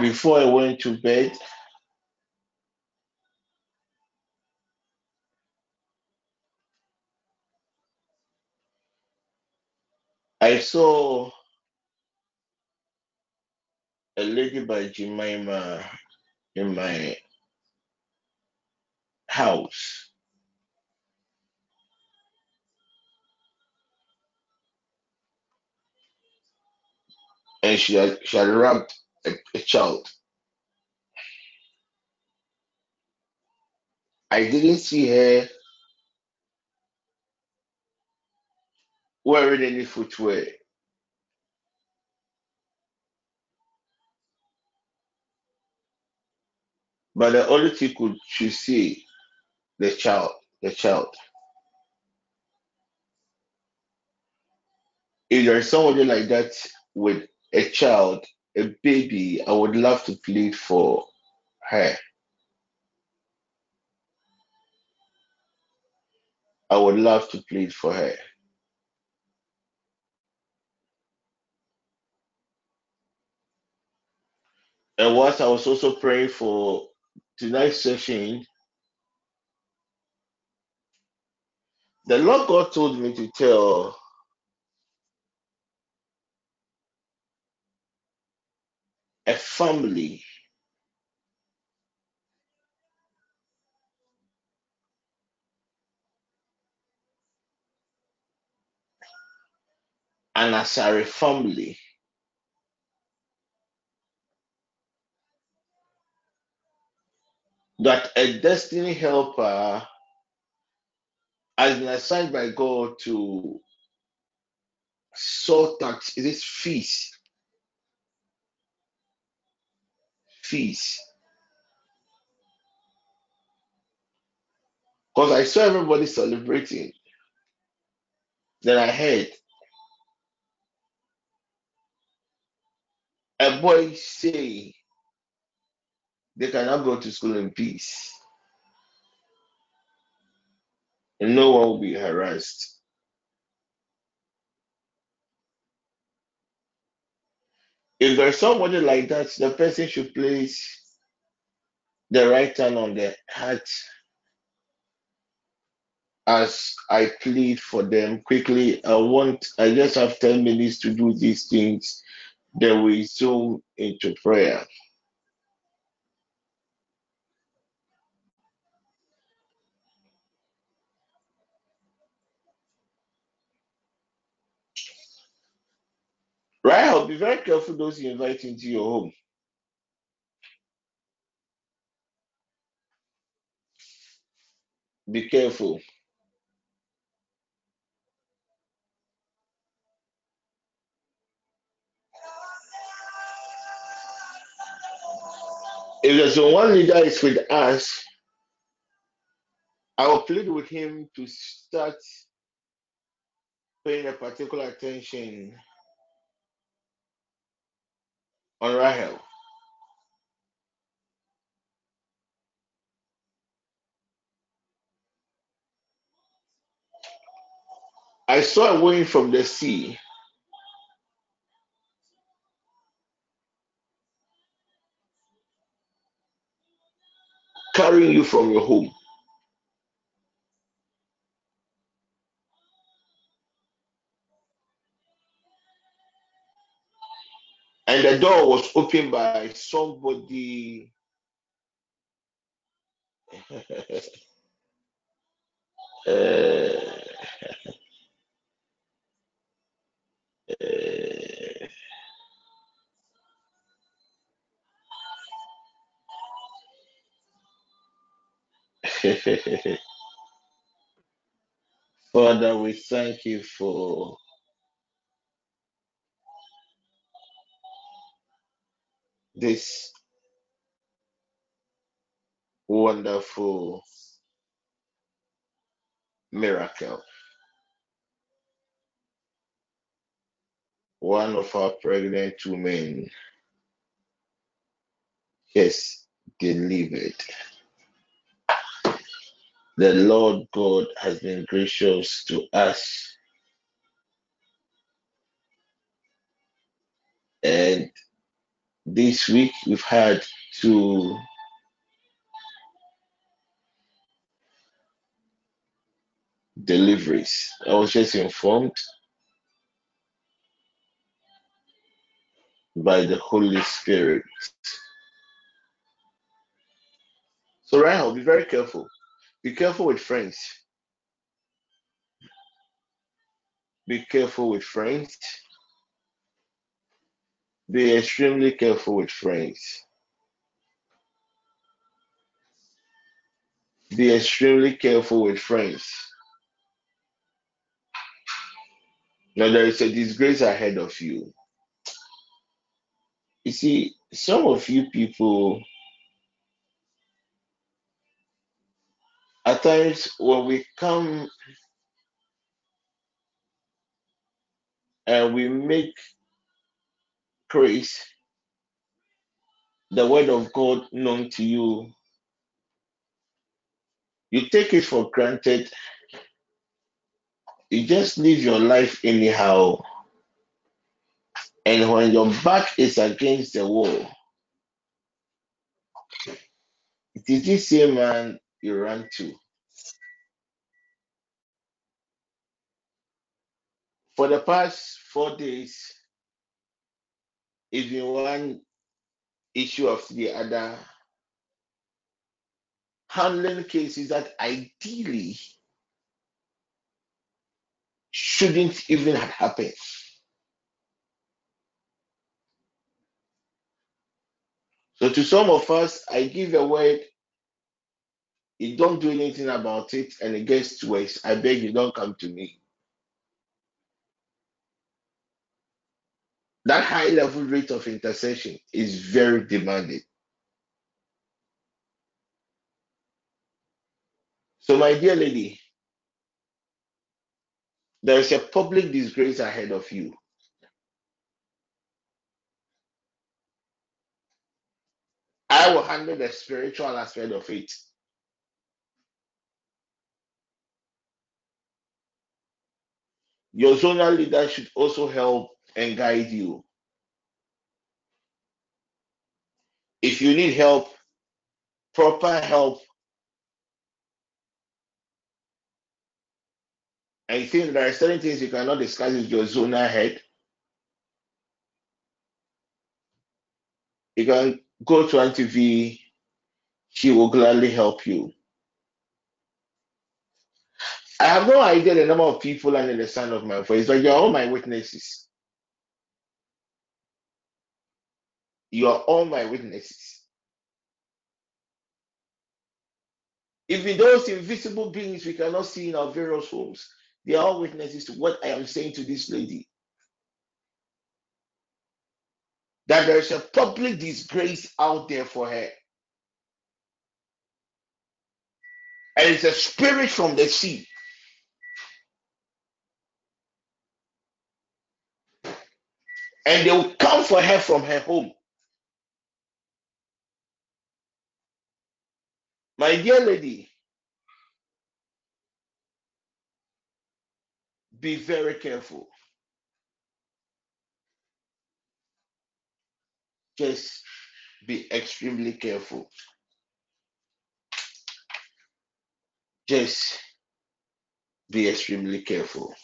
Before I went to bed, I saw a lady by Jemima in my house. And she had, she had wrapped a, a child. I didn't see her wearing any footwear. But the only thing could she see the child, the child. If there's somebody like that with a child, a baby, I would love to plead for her. I would love to plead for her. And whilst I was also praying for tonight's session, the Lord God told me to tell a family an Asari family that a destiny helper has been assigned by God to sort out this feast, feast. Because I saw everybody celebrating. Then I heard a boy say they cannot go to school in peace and no one will be harassed. If there's somebody like that, the person should place the right hand on the heart as I plead for them quickly. I want, I just have 10 minutes to do these things. Then we zoom into prayer. Right? I'll be very careful those you invite into your home. Be careful. If there's one leader is with us, I will plead with him to start paying a particular attention on Rahel. I saw a wind from the sea carrying you from your home. And the door was opened by somebody. uh, Father, we thank you for this wonderful miracle. One of our pregnant women has delivered. The Lord God has been gracious to us, and this week we've had two deliveries. I was just informed by the Holy Spirit. So, Rahel, be very careful. Be careful with friends. Be careful with friends. Be extremely careful with friends. Be extremely careful with friends. Now, there is a disgrace ahead of you. You see, some of you people, at times when we come and we make grace, the word of God known to you, you take it for granted. You just live your life anyhow. And when your back is against the wall, it is this same man you run to. For the past four days, it's been one issue after the other, handling cases that ideally shouldn't even have happened. So to some of us, I give a word, you don't do anything about it, and it gets worse. I beg you, don't come to me. That high level rate of intercession is very demanding. So, my dear lady, there is a public disgrace ahead of you. I will handle the spiritual aspect of it. Your zonal leader should also help and guide you. If you need help, proper help, I think there are certain things you cannot discuss with your zonal head, you can go to Auntie V. She will gladly help you. I have no idea the number of people under the sound of my voice, but you're all my witnesses. You are all my witnesses. Even those invisible beings we cannot see in our various homes, they are all witnesses to what I am saying to this lady. That there is a public disgrace out there for her. And it's a spirit from the sea. And they will come for her from her home. My lady, be very careful. Just be extremely careful. Just be extremely careful.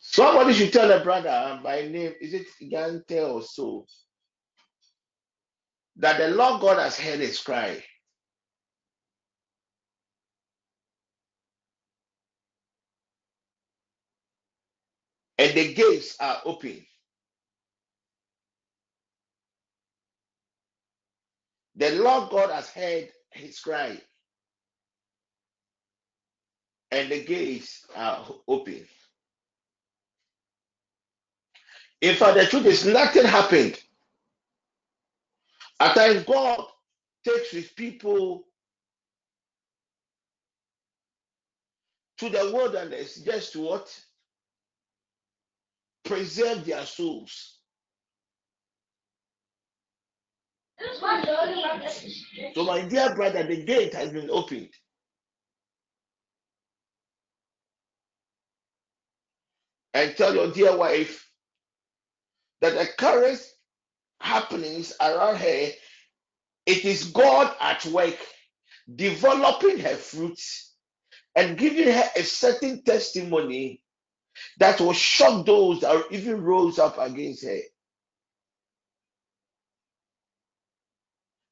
Somebody should tell a brother ah, by name, is it Gante or so, that the Lord God has heard his cry. And the gates are open. The Lord God has heard his cry. And the gates are open. In fact, the truth is, nothing happened. At times, God takes his people to the wilderness just to what? Preserve their souls. So, my dear brother, the gate has been opened. And tell your dear wife that the current happenings around her, it is God at work developing her fruits and giving her a certain testimony that will shock those that even rose up against her.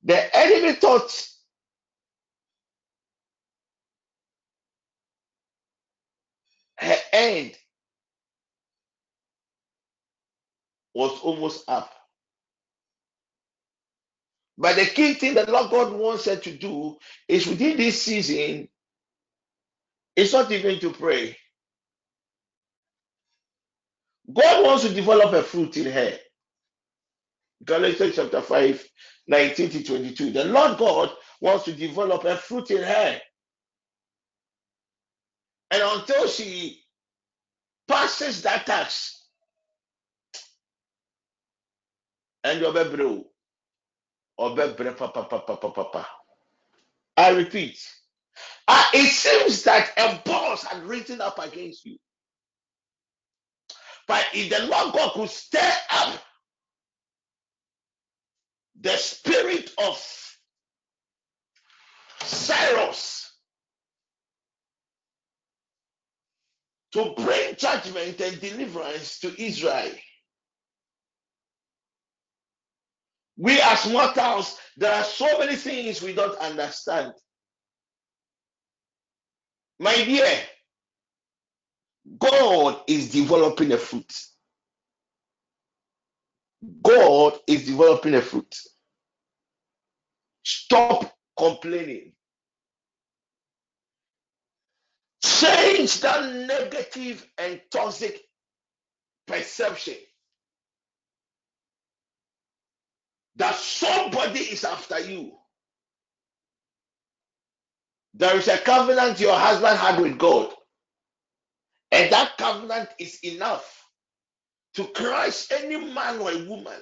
The enemy thought her end was almost up. But the key thing that Lord God wants her to do is within this season, it's not even to pray. God wants to develop a fruit in her. Galatians chapter 5, 19 to 22. The Lord God wants to develop a fruit in her. And until she passes that tax, and your baby, papa. I repeat, ah, it seems that a boss had risen up against you. But if the Lord God could stir up the spirit of Cyrus to bring judgment and deliverance to Israel. We as mortals, there are so many things we don't understand. My dear, God is developing a fruit. God is developing a fruit. Stop complaining. Change that negative and toxic perception that somebody is after you. There is a covenant your husband had with God, and that covenant is enough to crush any man or woman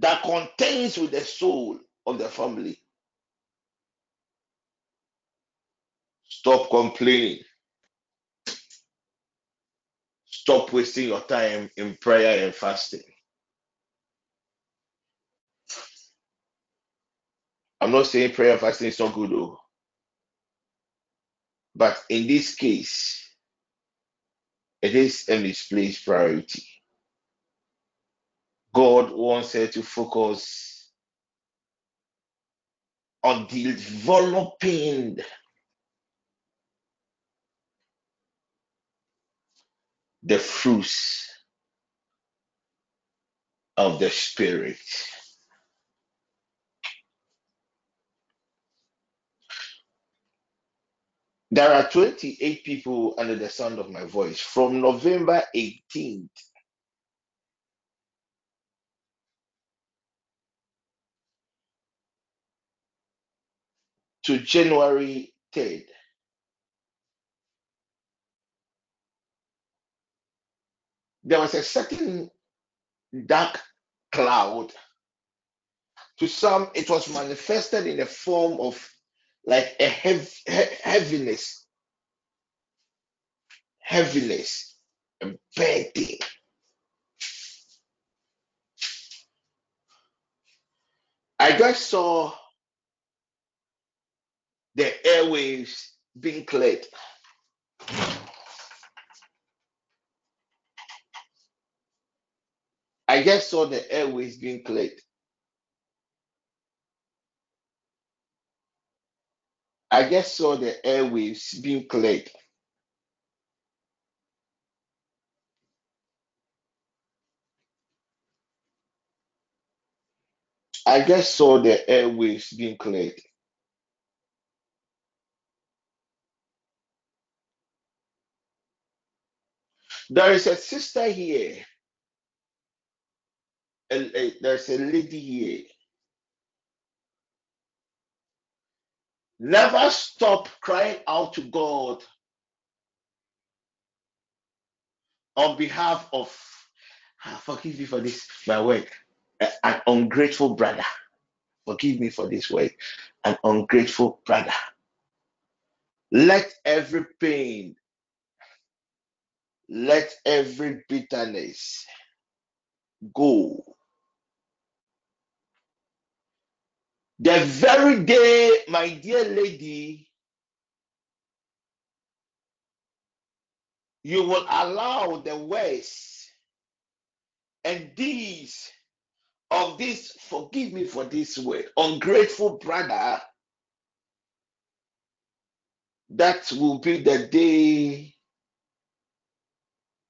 that contains with the soul of the family. Stop complaining. Stop wasting your time in prayer and fasting. I'm not saying prayer and fasting is not good, though. But in this case, it is a misplaced priority. God wants her to focus on developing the fruits of the Spirit. There are 28 people under the sound of my voice from November 18th to January 3rd. There was a certain dark cloud. To some, it was manifested in the form of like a heavy, heaviness, heaviness, a burden. I just saw the airwaves being cleared. I just saw the airways being cleared. I just saw the airwaves being cleared. I just saw the airwaves being cleared. There is a sister here. A- a- there's a lady here. Never stop crying out to God on behalf of Ah, Forgive me for this, my word. An ungrateful brother. Forgive me for this word. An ungrateful brother. Let every pain, let every bitterness go. The very day, my dear lady, you will allow the words and deeds of this, forgive me for this word, ungrateful brother, that will be the day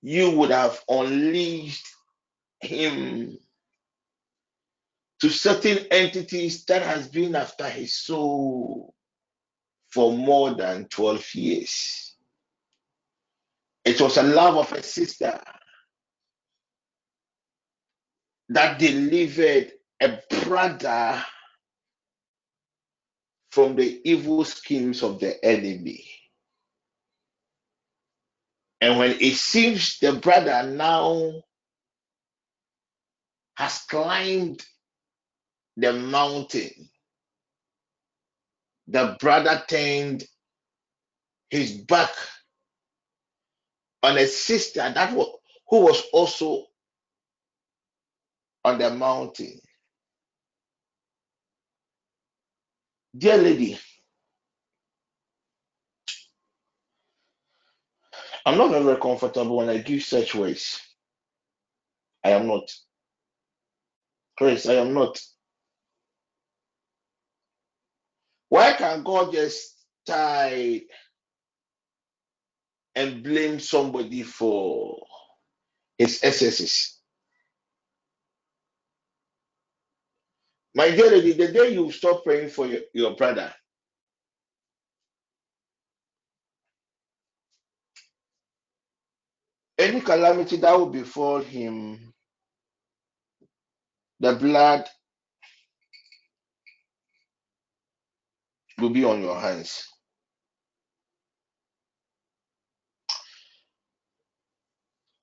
you would have unleashed him to certain entities that has been after his soul for more than 12 years. It was a love of a sister that delivered a brother from the evil schemes of the enemy. And when it seems the brother now has climbed the mountain, the brother turned his back on a sister that was, who was also on the mountain. Dear lady, I'm not very comfortable when I give such words. I am not. Chris, I am not. Why can God just tie and blame somebody for his excesses? My dear lady, the day you stop praying for your, your brother, any calamity that will befall him, the blood will be on your hands.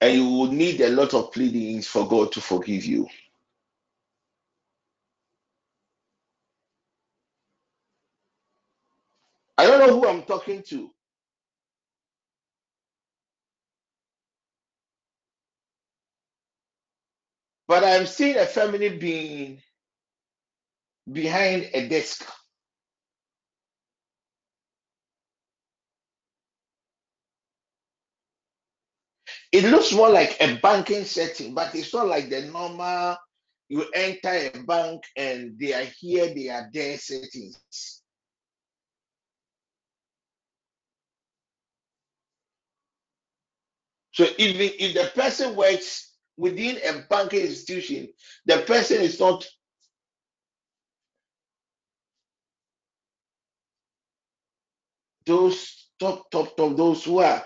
And you will need a lot of pleadings for God to forgive you. I don't know who I'm talking to, but I'm seeing a feminine being behind a desk. It looks more like a banking setting, but it's not like the normal you enter a bank and they are here, they are there settings. So even if the person works within a banking institution, the person is not those top, top, top, those who are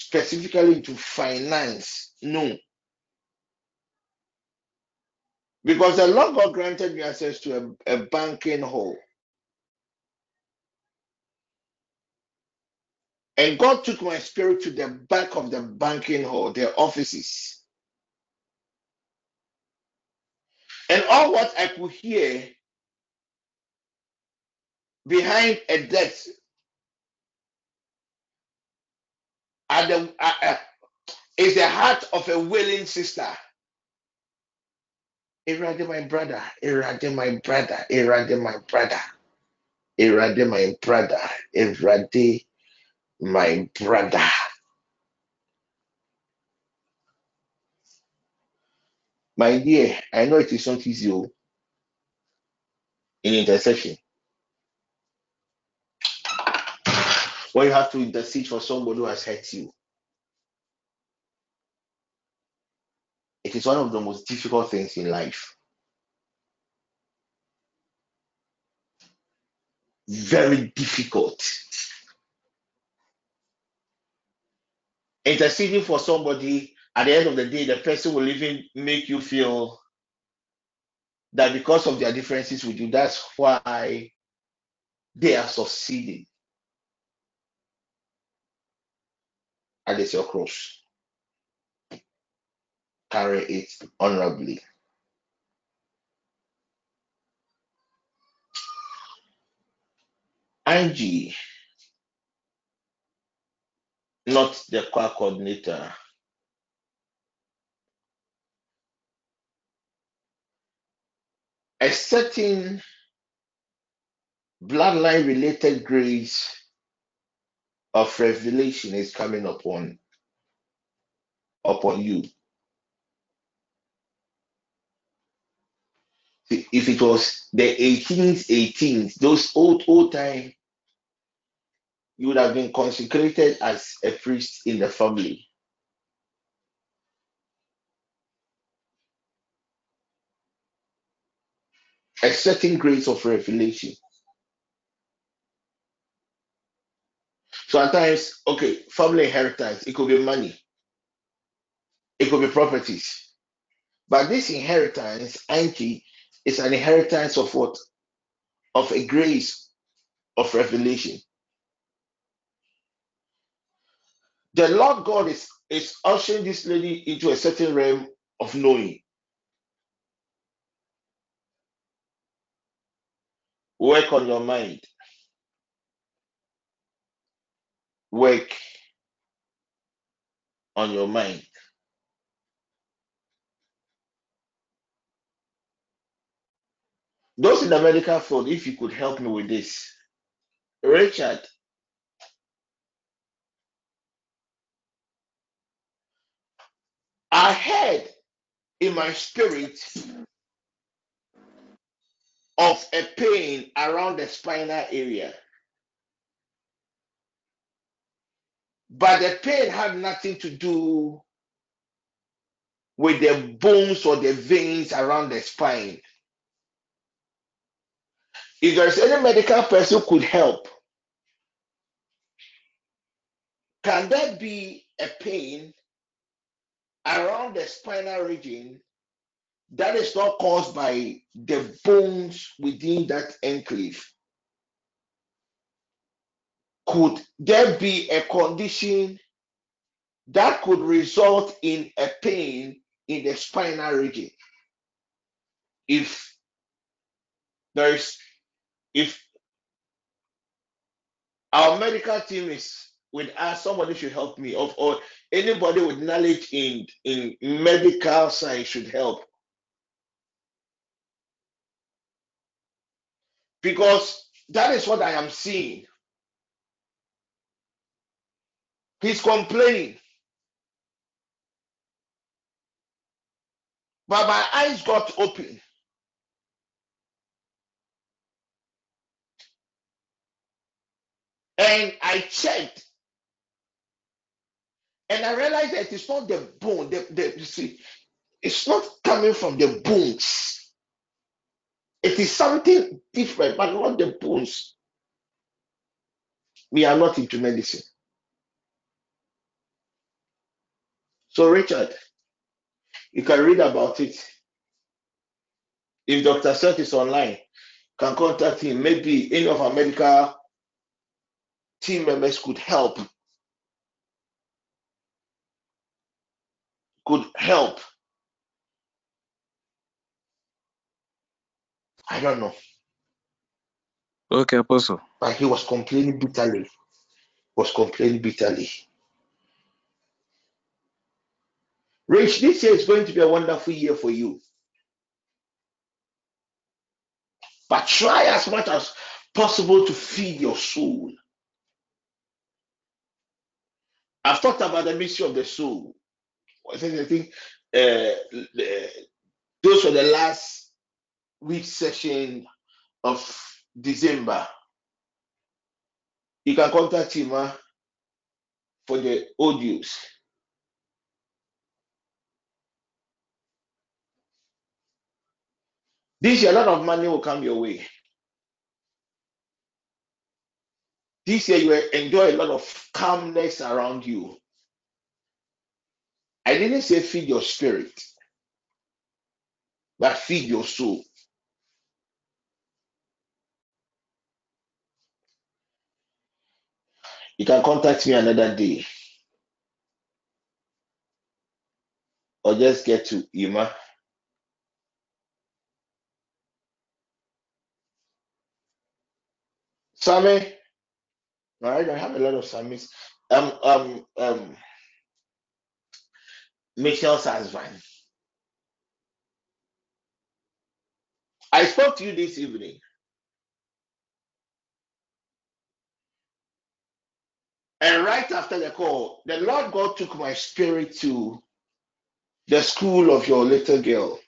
specifically into finance. No. Because the Lord God granted me access to a, a banking hall. And God took my spirit to the back of the banking hall, their offices. And all what I could hear behind a desk at the, uh, uh, is the heart of a willing sister. Erade, my brother, Erade, my brother, Erade, my brother, Erade, my brother, Erade, my brother. My dear, I know it is not easy oh, in intercession. When you have to intercede for somebody who has hurt you, it is one of the most difficult things in life. Very difficult. Interceding for somebody, at the end of the day, the person will even make you feel that because of their differences with you, that's why they are succeeding. It's your cross. carry it honorably. Angie, not the choir coordinator. A certain bloodline related grace of revelation is coming upon upon you. If it was the 18th, 18th, those old old time, you would have been consecrated as a priest in the family. A certain grace of revelation. So at times, okay, family inheritance, it could be money, it could be properties. But this inheritance, Anki, is an inheritance of what? Of a grace of revelation. The Lord God is, is ushering this lady into a certain realm of knowing. Work on your mind. Work on your mind. Those in the medical field, if you could help me with this. Richard, I heard in my spirit of a pain around the spinal area, but the pain had nothing to do with the bones or the veins around the spine. If there's any medical person who could help, can that be a pain around the spinal region that is not caused by the bones within that enclave? Could there be a condition that could result in a pain in the spinal region? If there is, if our medical team is with us, somebody should help me, of or anybody with knowledge in in medical science should help because that is what I am seeing. He's complaining, but my eyes got open, and I checked, and I realized that it's not the bone. The, the you see, it's not coming from the bones. It is something different, but not the bones. We are not into medicine. So, Richard, you can read about it. If Dr. Seth is online, can contact him. Maybe any of our medical team members could help. Could help. I don't know. Okay, Apostle. But he was complaining bitterly. Was complaining bitterly. Rich, this year is going to be a wonderful year for you. But try as much as possible to feed your soul. I've talked about the mystery of the soul. I think, I think uh, the- those were the last week session of December. You can contact him for the audios. This year, a lot of money will come your way. This year, you will enjoy a lot of calmness around you. I didn't say feed your spirit, but feed your soul. You can contact me another day. Or just get to Ima. Sammy, right, I have a lot of Sammys. Um, um, um, Michelle's husband. I spoke to you this evening. And right after the call, the Lord God took my spirit to the school of your little girl.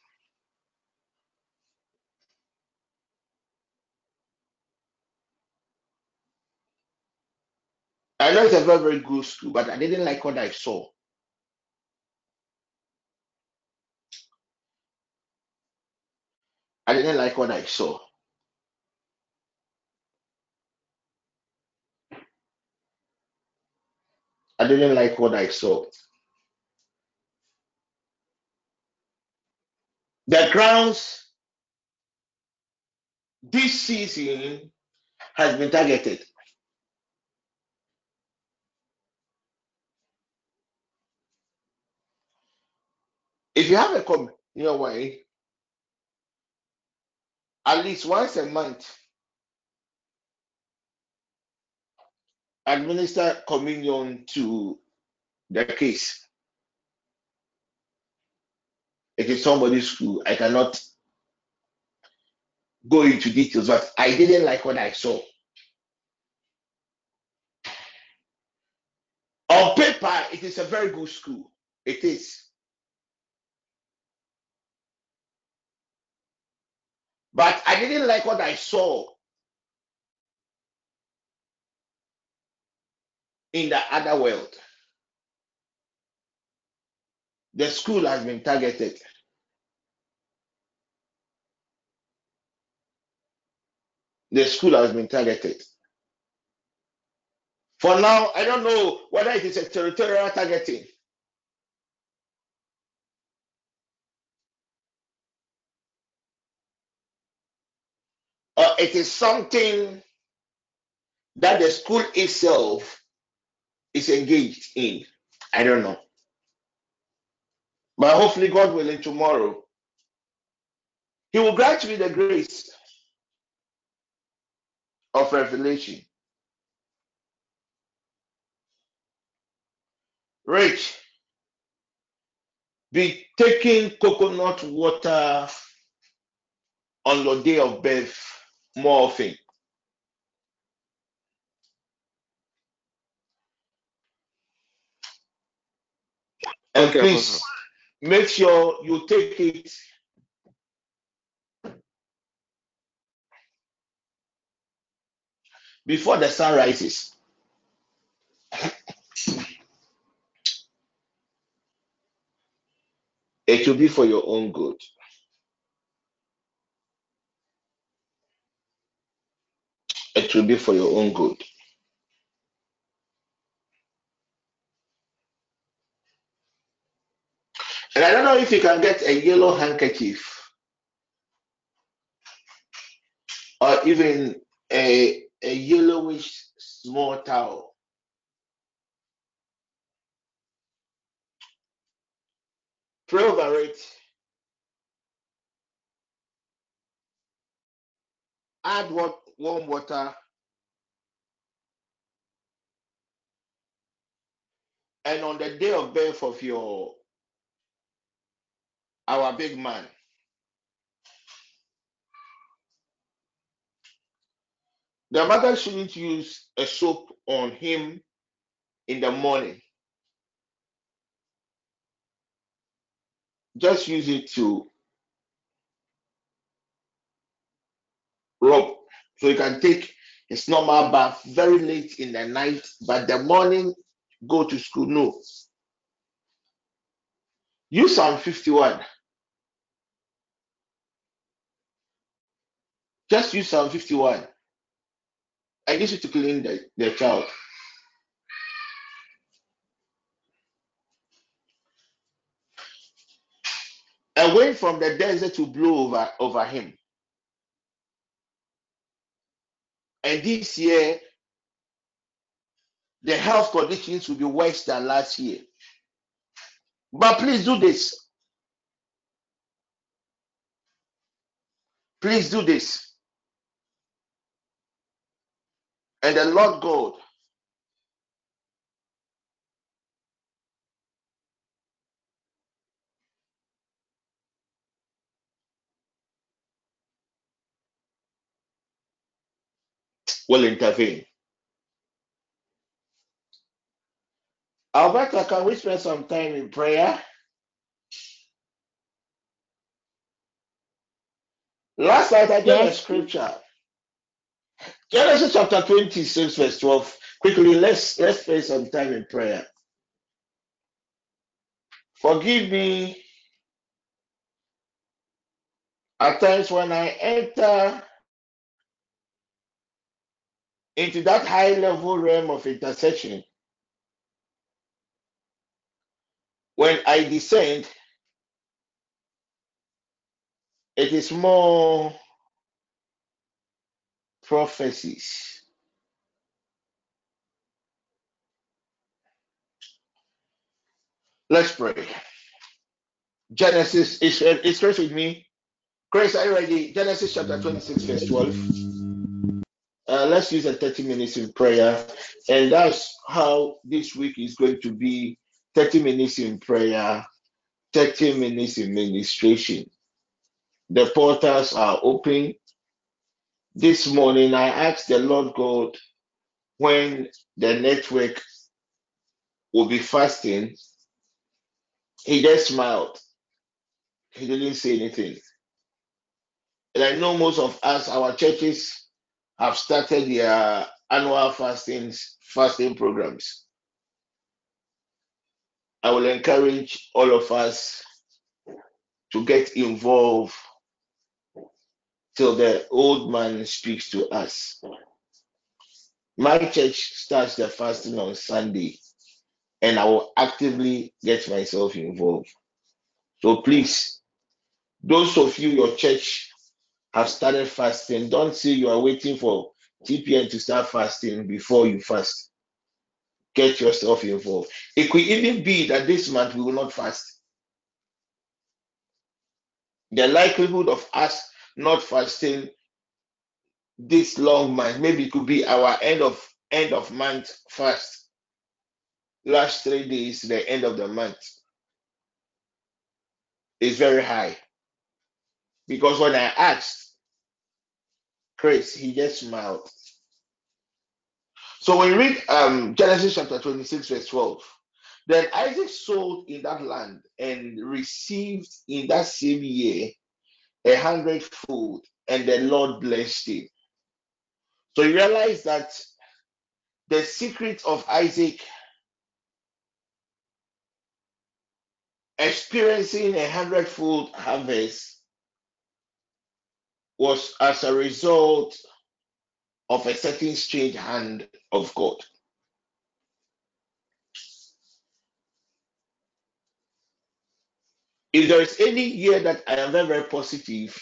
I know it's a very, very good school, but I didn't like what I saw. I didn't like what I saw. I didn't like what I saw. The grounds this season has been targeted. If you have a communion way, at least once a month, administer communion to the case. It is somebody's school. I cannot go into details, but I didn't like what I saw. On paper, it is a very good school. It is. But I didn't like what I saw in the other world. The school has been targeted. The school has been targeted. For now, I don't know whether it is a territorial targeting. Or it is something that the school itself is engaged in. I don't know. But hopefully, God willing, tomorrow, He will grant me the grace of revelation. Rich, be taking coconut water on your day of birth more often. And Okay, please Apostle. make sure you take it before the sun rises. It will be for your own good. It will be for your own good. And I don't know if you can get a yellow handkerchief or even a, a yellowish small towel. Pray over it. Add what warm water and on the day of birth of your our big man, the mother shouldn't use a soap on him in the morning. Just use it to rub. So you can take his normal bath very late in the night, but the morning go to school. No. Use Psalm 51. Just use Psalm 51 I use it to clean the, the child. And wait from the desert to blow over, over him. And this year, the health conditions will be worse than last year. But please do this. Please do this. And the Lord God will intervene. Alberta, can we spend some time in prayer? Last night I gave a scripture. Genesis chapter 26, verse 12. Quickly, let's let's spend some time in prayer. Forgive me at times when I enter into that high level realm of intercession, when I descend, it is more prophecies. Let's pray. Genesis, is it's Chris with me. Chris, are you ready? Genesis chapter 26, verse 12. Uh, let's use a 30 minutes in prayer. And that's how this week is going to be 30 minutes in prayer, 30 minutes in ministration. The portals are open. This morning, I asked the Lord God when the network will be fasting. He just smiled. He didn't say anything. And I know most of us, our churches, have started their annual fastings, fasting programs. I will encourage all of us to get involved till the old man speaks to us. My church starts the fasting on Sunday, and I will actively get myself involved. So please, those of you, your church have started fasting, don't say you are waiting for TPN to start fasting before you fast. Get yourself involved. It could even be that this month we will not fast. The likelihood of us not fasting this long month, maybe it could be our end of end of month fast. Last three days, the end of the month is very high. Because when I asked Chris, he just smiled. So when you read um, Genesis chapter 26, verse 12, then Isaac sold in that land and received in that same year a hundredfold, and the Lord blessed him. So you realize that the secret of Isaac experiencing a hundredfold harvest was as a result of a certain strange hand of God. If there is any year that I am very, very positive,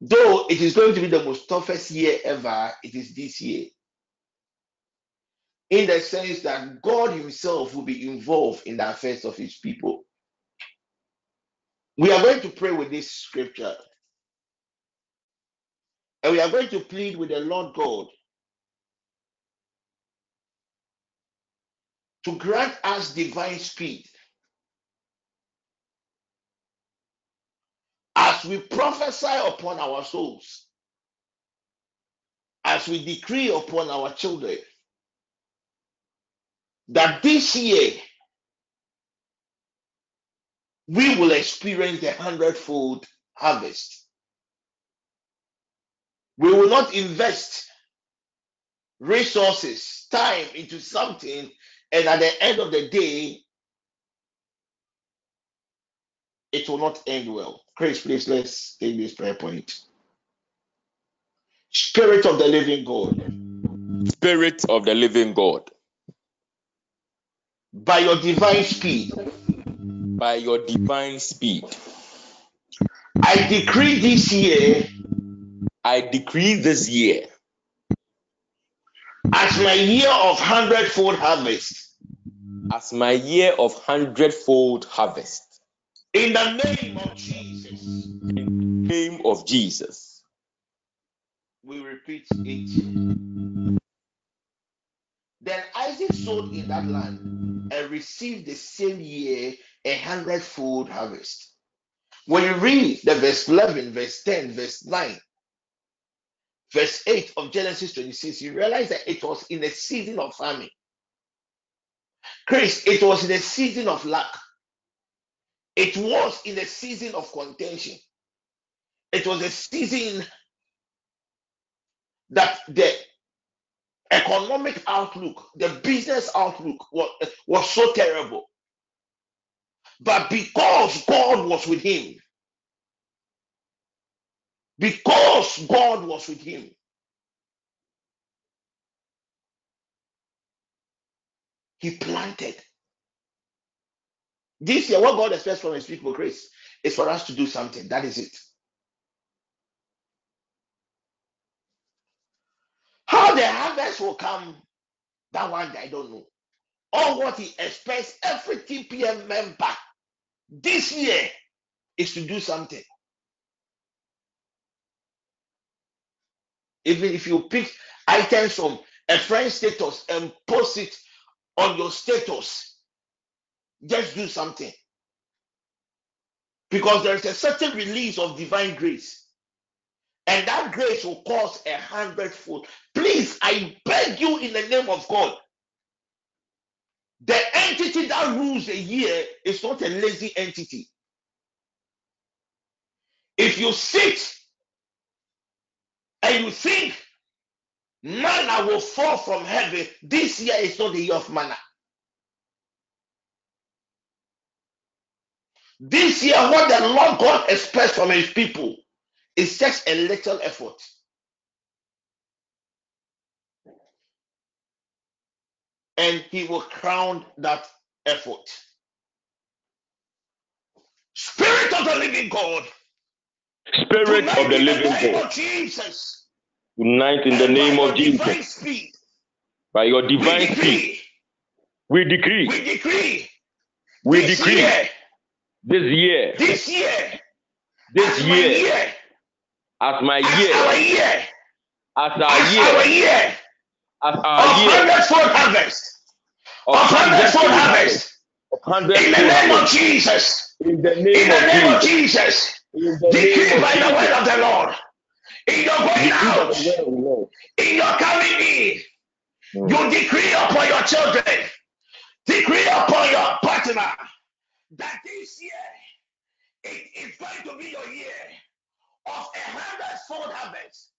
though it is going to be the most toughest year ever, it is this year. In the sense that God Himself will be involved in the affairs of His people. We are going to pray with this scripture. And we are going to plead with the Lord God to grant us divine speed as we prophesy upon our souls, as we decree upon our children, that this year we will experience the hundredfold harvest. We will not invest resources, time into something, and at the end of the day, it will not end well. Chris, please let's take this prayer point. Spirit of the living God, Spirit of the living God, by your divine speed, by your divine speed, I decree this year I decree this year as my year of hundredfold harvest. as my year of hundredfold harvest. In the name of Jesus, In the name of Jesus. We repeat it. Then Isaac sowed in that land and received the same year a hundredfold harvest. When you read the verse 11, verse 10, verse 9, verse 8 of Genesis 26, you realize that it was in a season of famine. Chris, it was in a season of lack. It was in a season of contention. It was a season that the economic outlook, the business outlook was, was so terrible. But because God was with him, because God was with him, he planted. This year, what God expects from his people, Chris, is for us to do something. That is it. How the harvest will come, that one I don't know. All what he expects every TPM member this year is to do something. Even if you pick items from a friend status and post it on your status, just do something. Because there is a certain release of divine grace. And that grace will cause a hundredfold. Please, I beg you in the name of God. The entity that rules a year is not a lazy entity. If you sit and you think manna will fall from heaven, this year is not the year of manna. This year, what the Lord God expects from his people is just a little effort. And he will crown that effort. Spirit of the living God, Spirit tonight of the in the living God, Jesus, tonight in the and name of Jesus, speed, by your we divine speed, decree, we decree, we decree. We this decree. year, this year, this year, this as my year, year, as my as our year, year, as our as our year, year as of our year. hundredfold harvest, of hundredfold harvest, in the name of Jesus, in the in name the of name of Jesus, in the decree by the word of the Lord, in your going out, the word of the Lord. in your coming in, Mm. you decree upon your children, decree upon your partner that this year it is going to be your year of a hundredfold harvest.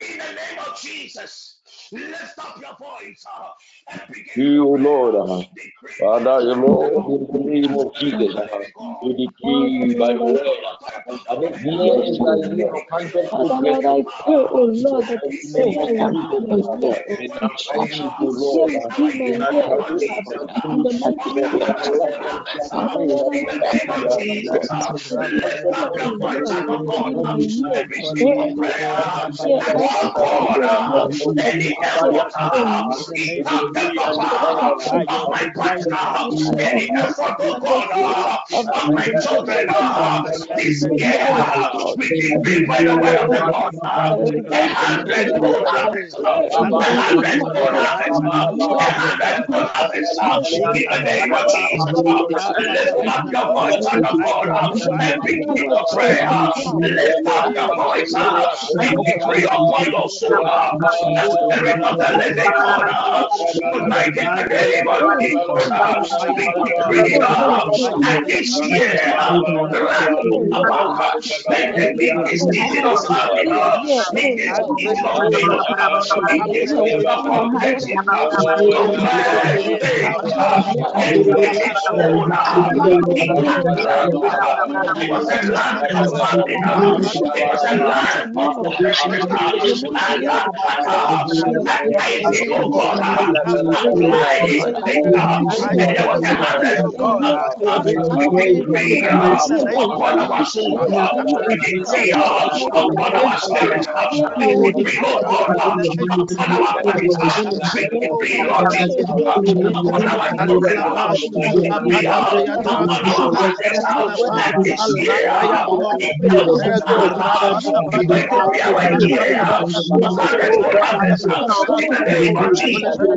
In the name of Jesus, lift up your voice uh, and begin You, to O. Lord, uh, uh, Father, the you word of the Lord, in the name of Jesus, uh, uh we decree by uh, Lord, your I By word the authority of the that this Holy year yes, Ghost, is oh a year Lord. of begin to hundredfold Father, open Lord, your I blessing. Uh, pray, mouth Lord, In that the and mighty this year name begin of to will shout. be Jesus, my year of in This our fruition. marriage, uh, O Lord, will is our be my in year our year of of career, this in our success in the ministry, mighty of in a name every of area of hundredfold life, Jesus. and harvest. Father, family, Lord, In I pray name for of this Jesus, year. This lift year up my your voice year unto will God be my year. and begin to pray Lord, Lord, any effort Lord, of of my partner, any effort, oh God, of of my of children this we decree will by the my of the Lord a Lord. uh, Year of a of uh, year a of uh, Year of in the name of. Jesus. Lift up of your voice In the and divine mighty begin of to pray. Lord. Lift up your voice and decree upon your soul. Uh, that this let the. Jesus, Alakadaba, crowned with a hundredfold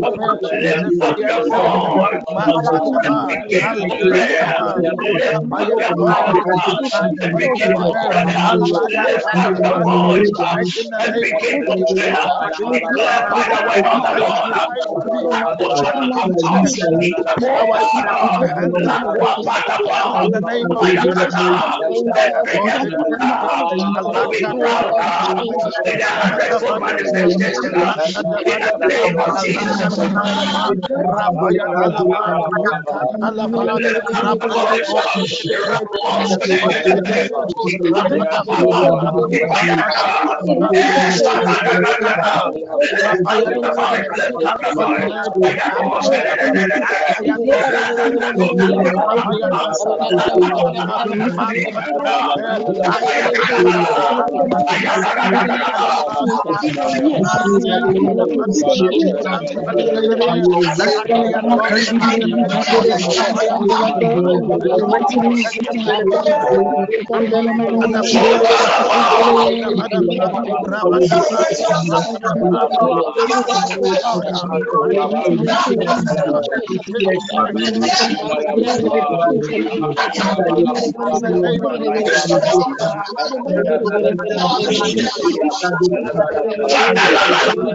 Rakadabadaba, manifestation in the Rakadabadaba, name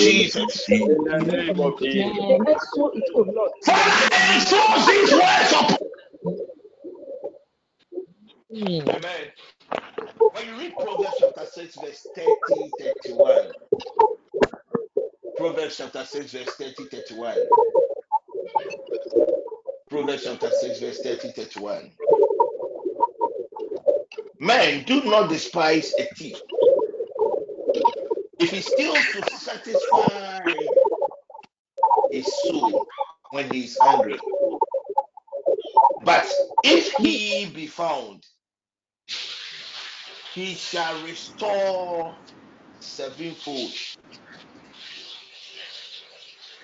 Jesus. In the name of Jesus. Father, enforce these words upon Amen. When you read Proverbs chapter 6, verse 30, 31, Proverbs chapter 6, verse 30, 31. Proverbs chapter 6, verse 30, 31. Men, do not despise a thief. If he steals to satisfy his soul when he is hungry. But if he be found, he shall restore sevenfold.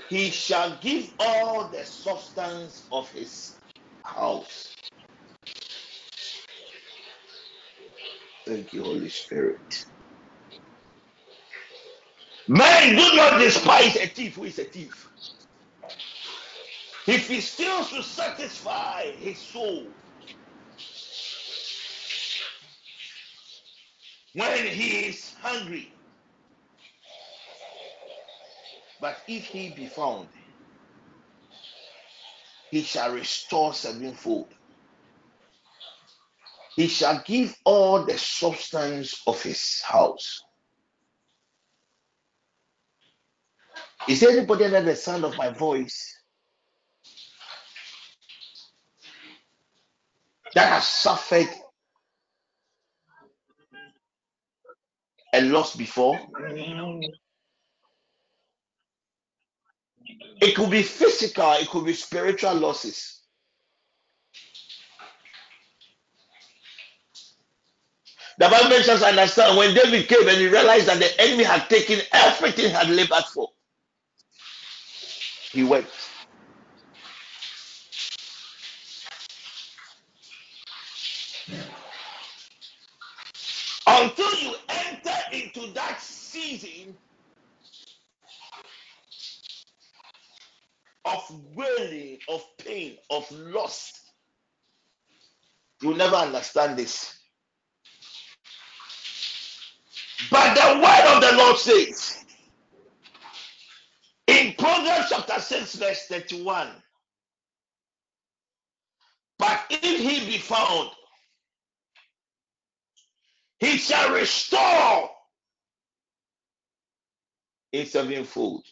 He shall give all the substance of his house. Thank you, Holy Spirit. Men do not despise a thief who is a thief. If he steals to satisfy his soul, when he is hungry, but if he be found, he shall restore sevenfold. He shall give all the substance of his house. Is anybody under the sound of my voice that has suffered a loss before? It could be physical, it could be spiritual losses. The Bible makes us understand when David came and he realized that the enemy had taken everything he had labored for, he wept. Until you enter into that season of wailing, of pain, of loss, you'll never understand this. But the word of the Lord says, Proverbs chapter 6, verse 31. But if he be found, he shall restore in sevenfold.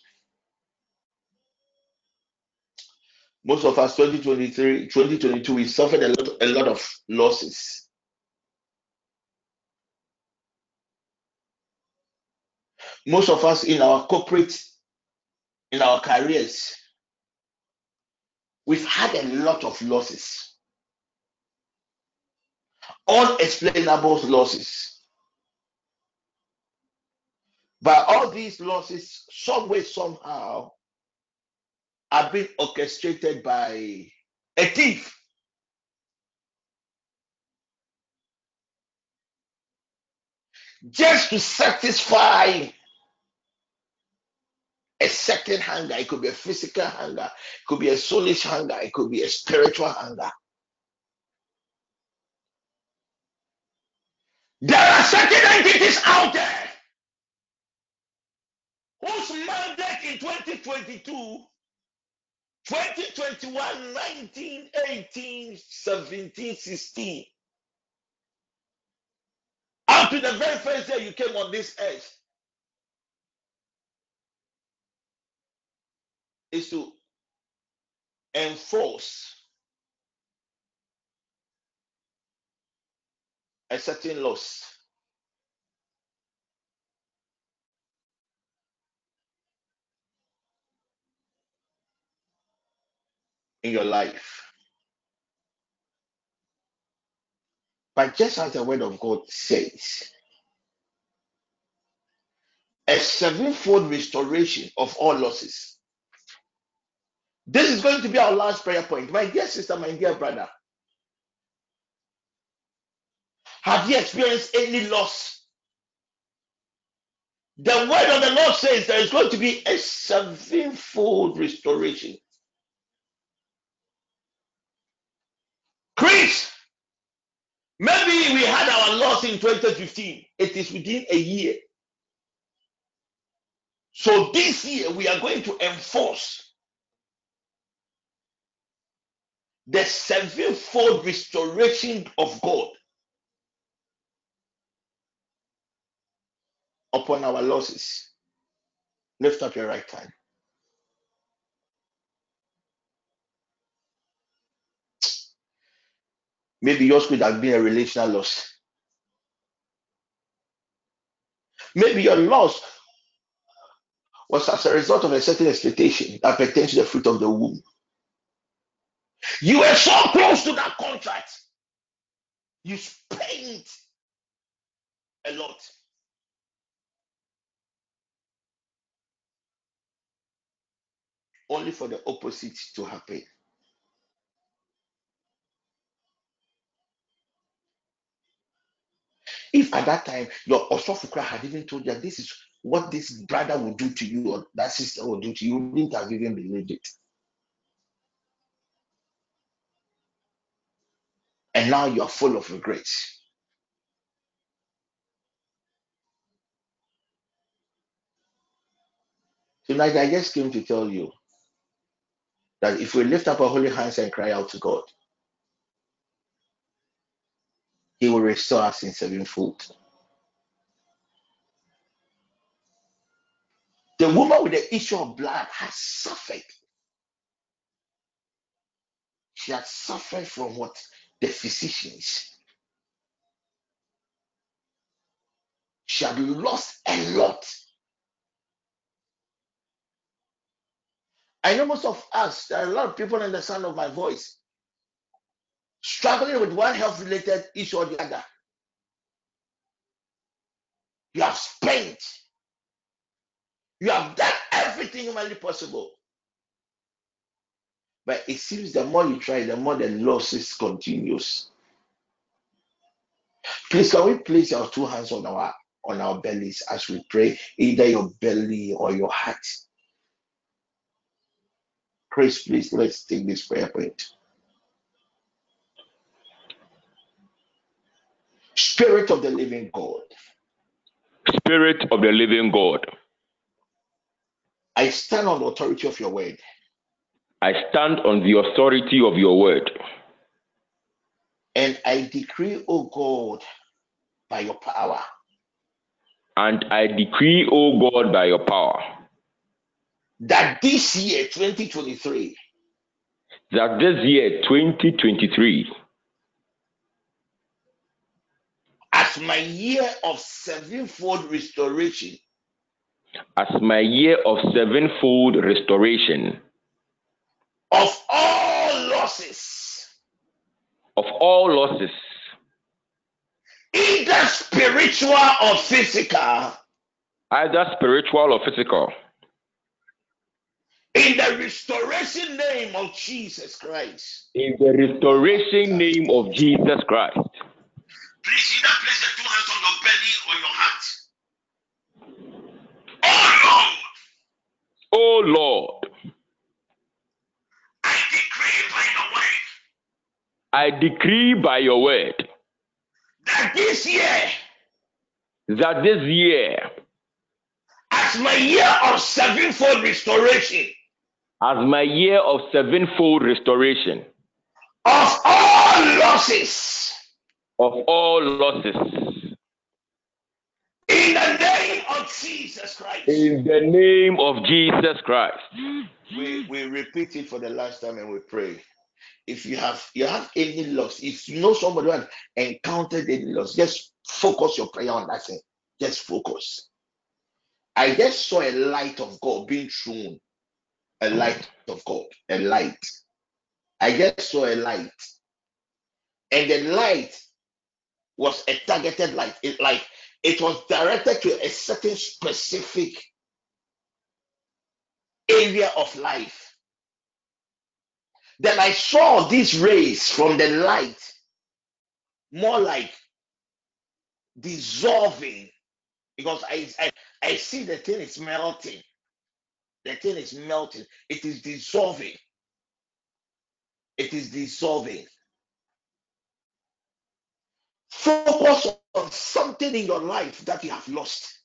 Most of us 2023, 2022, we suffered a lot, a lot of losses. Most of us in our corporate, in our careers, we've had a lot of losses. Unexplainable losses. But all these losses, some way, somehow, are being orchestrated by a thief. Just to satisfy a certain hunger. It could be a physical hunger, it could be a soulish hunger, it could be a spiritual hunger. There are certain entities out there whose mandate in 2022, 2021, 19, 18, 17, 16, up to the very first day you came on this earth, is to enforce a certain loss. In your life. But just as the word of God says, a sevenfold restoration of all losses. This is going to be our last prayer point. My dear sister, my dear brother, have you experienced any loss? The word of the Lord says there is going to be a sevenfold restoration. Chris, maybe we had our loss in 2015. It is within a year. So this year we are going to enforce the sevenfold restoration of God upon our losses. Lift up your right hand. Maybe yours could have been a relational loss. Maybe your loss was as a result of a certain expectation that pertains to the fruit of the womb. You were so close to that contract. You spent a lot. Only for the opposite to happen. If at that time your Osofukra had even told you this is what this brother will do to you or that sister will do to you, you wouldn't have even believed it. And now you are full of regrets. Tonight, I just came to tell you that if we lift up our holy hands and cry out to God, He will restore us in sevenfold. The woman with the issue of blood has suffered. She has suffered from what? The physicians. She had lost a lot. I know most of us, there are a lot of people in the sound of my voice struggling with one health related issue or the other. You have spent, you have done everything humanly possible. But it seems the more you try, the more the losses continues. Please, can we place our two hands on our on our bellies as we pray, either your belly or your heart? Chris, please let's take this prayer point. Spirit of the living God, Spirit of the living God, I stand on the authority of your word. I stand on the authority of your word. And I decree, O God, by your power. And I decree, O God, by your power. That this year, 2023. That this year, 2023. As my year of sevenfold restoration. As my year of sevenfold restoration. Of all losses. Of all losses. Either spiritual or physical. Either spiritual or physical. In the restoration name of Jesus Christ. In the restoration name of Jesus Christ. Please either place the two hands on your belly or your heart. Oh Lord. Oh Lord. I decree by your word. I decree by your word. That this year. That this year. As my year of sevenfold restoration. As my year of sevenfold restoration. Of all losses of all losses. In the name of Jesus Christ. In the name of Jesus Christ. We, we repeat it for the last time and we pray. If you have you have any loss, if you know somebody who has encountered any loss, just focus your prayer on that thing. Just focus. I just saw a light of God being thrown. A mm. light of God. A light. I just saw a light. And the light was a targeted light. It like it was directed to a certain specific area of life. Then I saw these rays from the light more like dissolving because I, I I see the thing is melting. The thing is melting. It is dissolving. It is dissolving. Focus on something in your life that you have lost.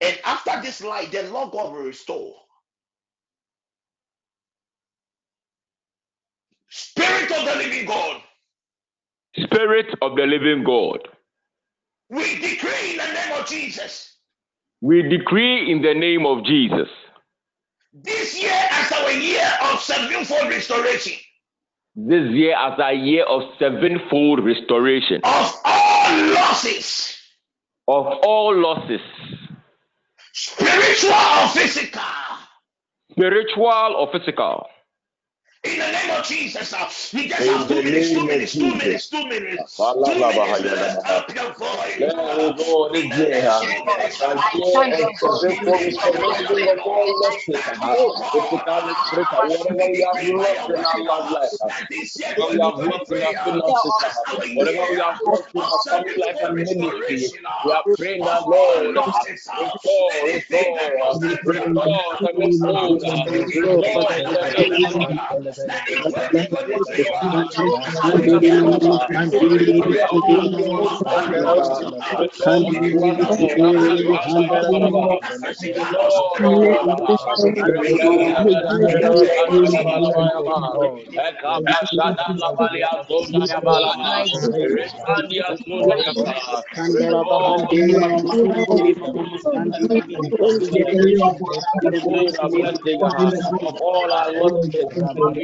And after this light, the Lord God will restore. Spirit of the living God. Spirit of the living God. We decree in the name of Jesus. We decree in the name of Jesus. This year as our year of sevenfold restoration. This year as a year of sevenfold restoration. Of all losses. Of all losses. Spiritual or physical. Spiritual or physical. In the name of Jesus, uh, we just have two minutes, two minutes, two minutes, two minutes, two minutes. Lift up your voice. Let us go uh, this year. And here and sevenfold restoration of all losses. Physical, spiritual, whatever we have lost in our love life. Whatever we have lost in our finances. Whatever we have lost in our family life and ministry. Uh, we are praying that Lord, restore, restore, restore, sevenfold, restore in the our losses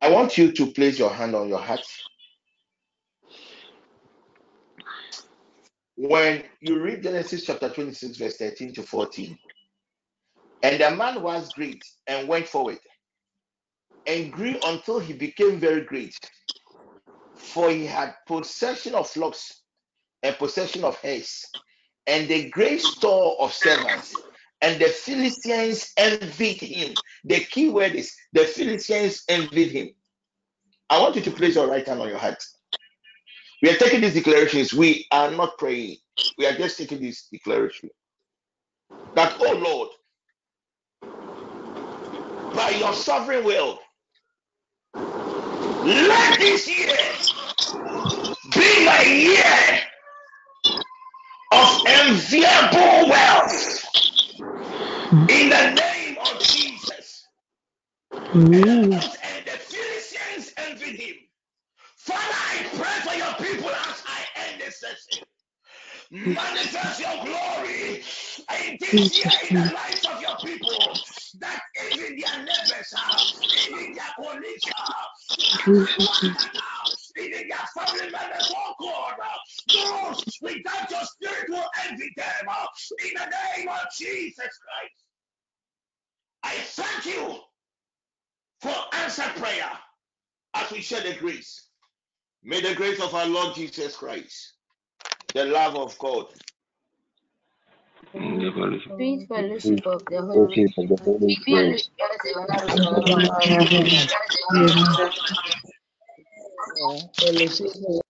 I want you to place your hand on your heart. When you read Genesis chapter 26, verse 13 to 14, and the man was great and went forward and grew until he became very great, for he had possession of flocks and possession of herds, and a great store of servants. And the Philistines envied him. The key word is the Philistines envied him. I want you to place your right hand on your heart. We are taking these declarations. We are not praying. We are just taking this declaration. That, oh Lord, by your sovereign will, let this year be my year of enviable wealth in the name of Jesus. And, and the Philistines envied him. Father, I pray for your people as I end this session. Manifest your glory in this year in the lives of your people. That even their neighbors, even their colleagues, even their family members, oh God, those without your spirit will envy them. uh, in the name of Jesus Christ. I thank you for answered prayer as we share the grace. May the grace of our Lord Jesus Christ, the love of God, Sweet fellowship of the Holy Fellowship of the Holy Spirit. Fellowship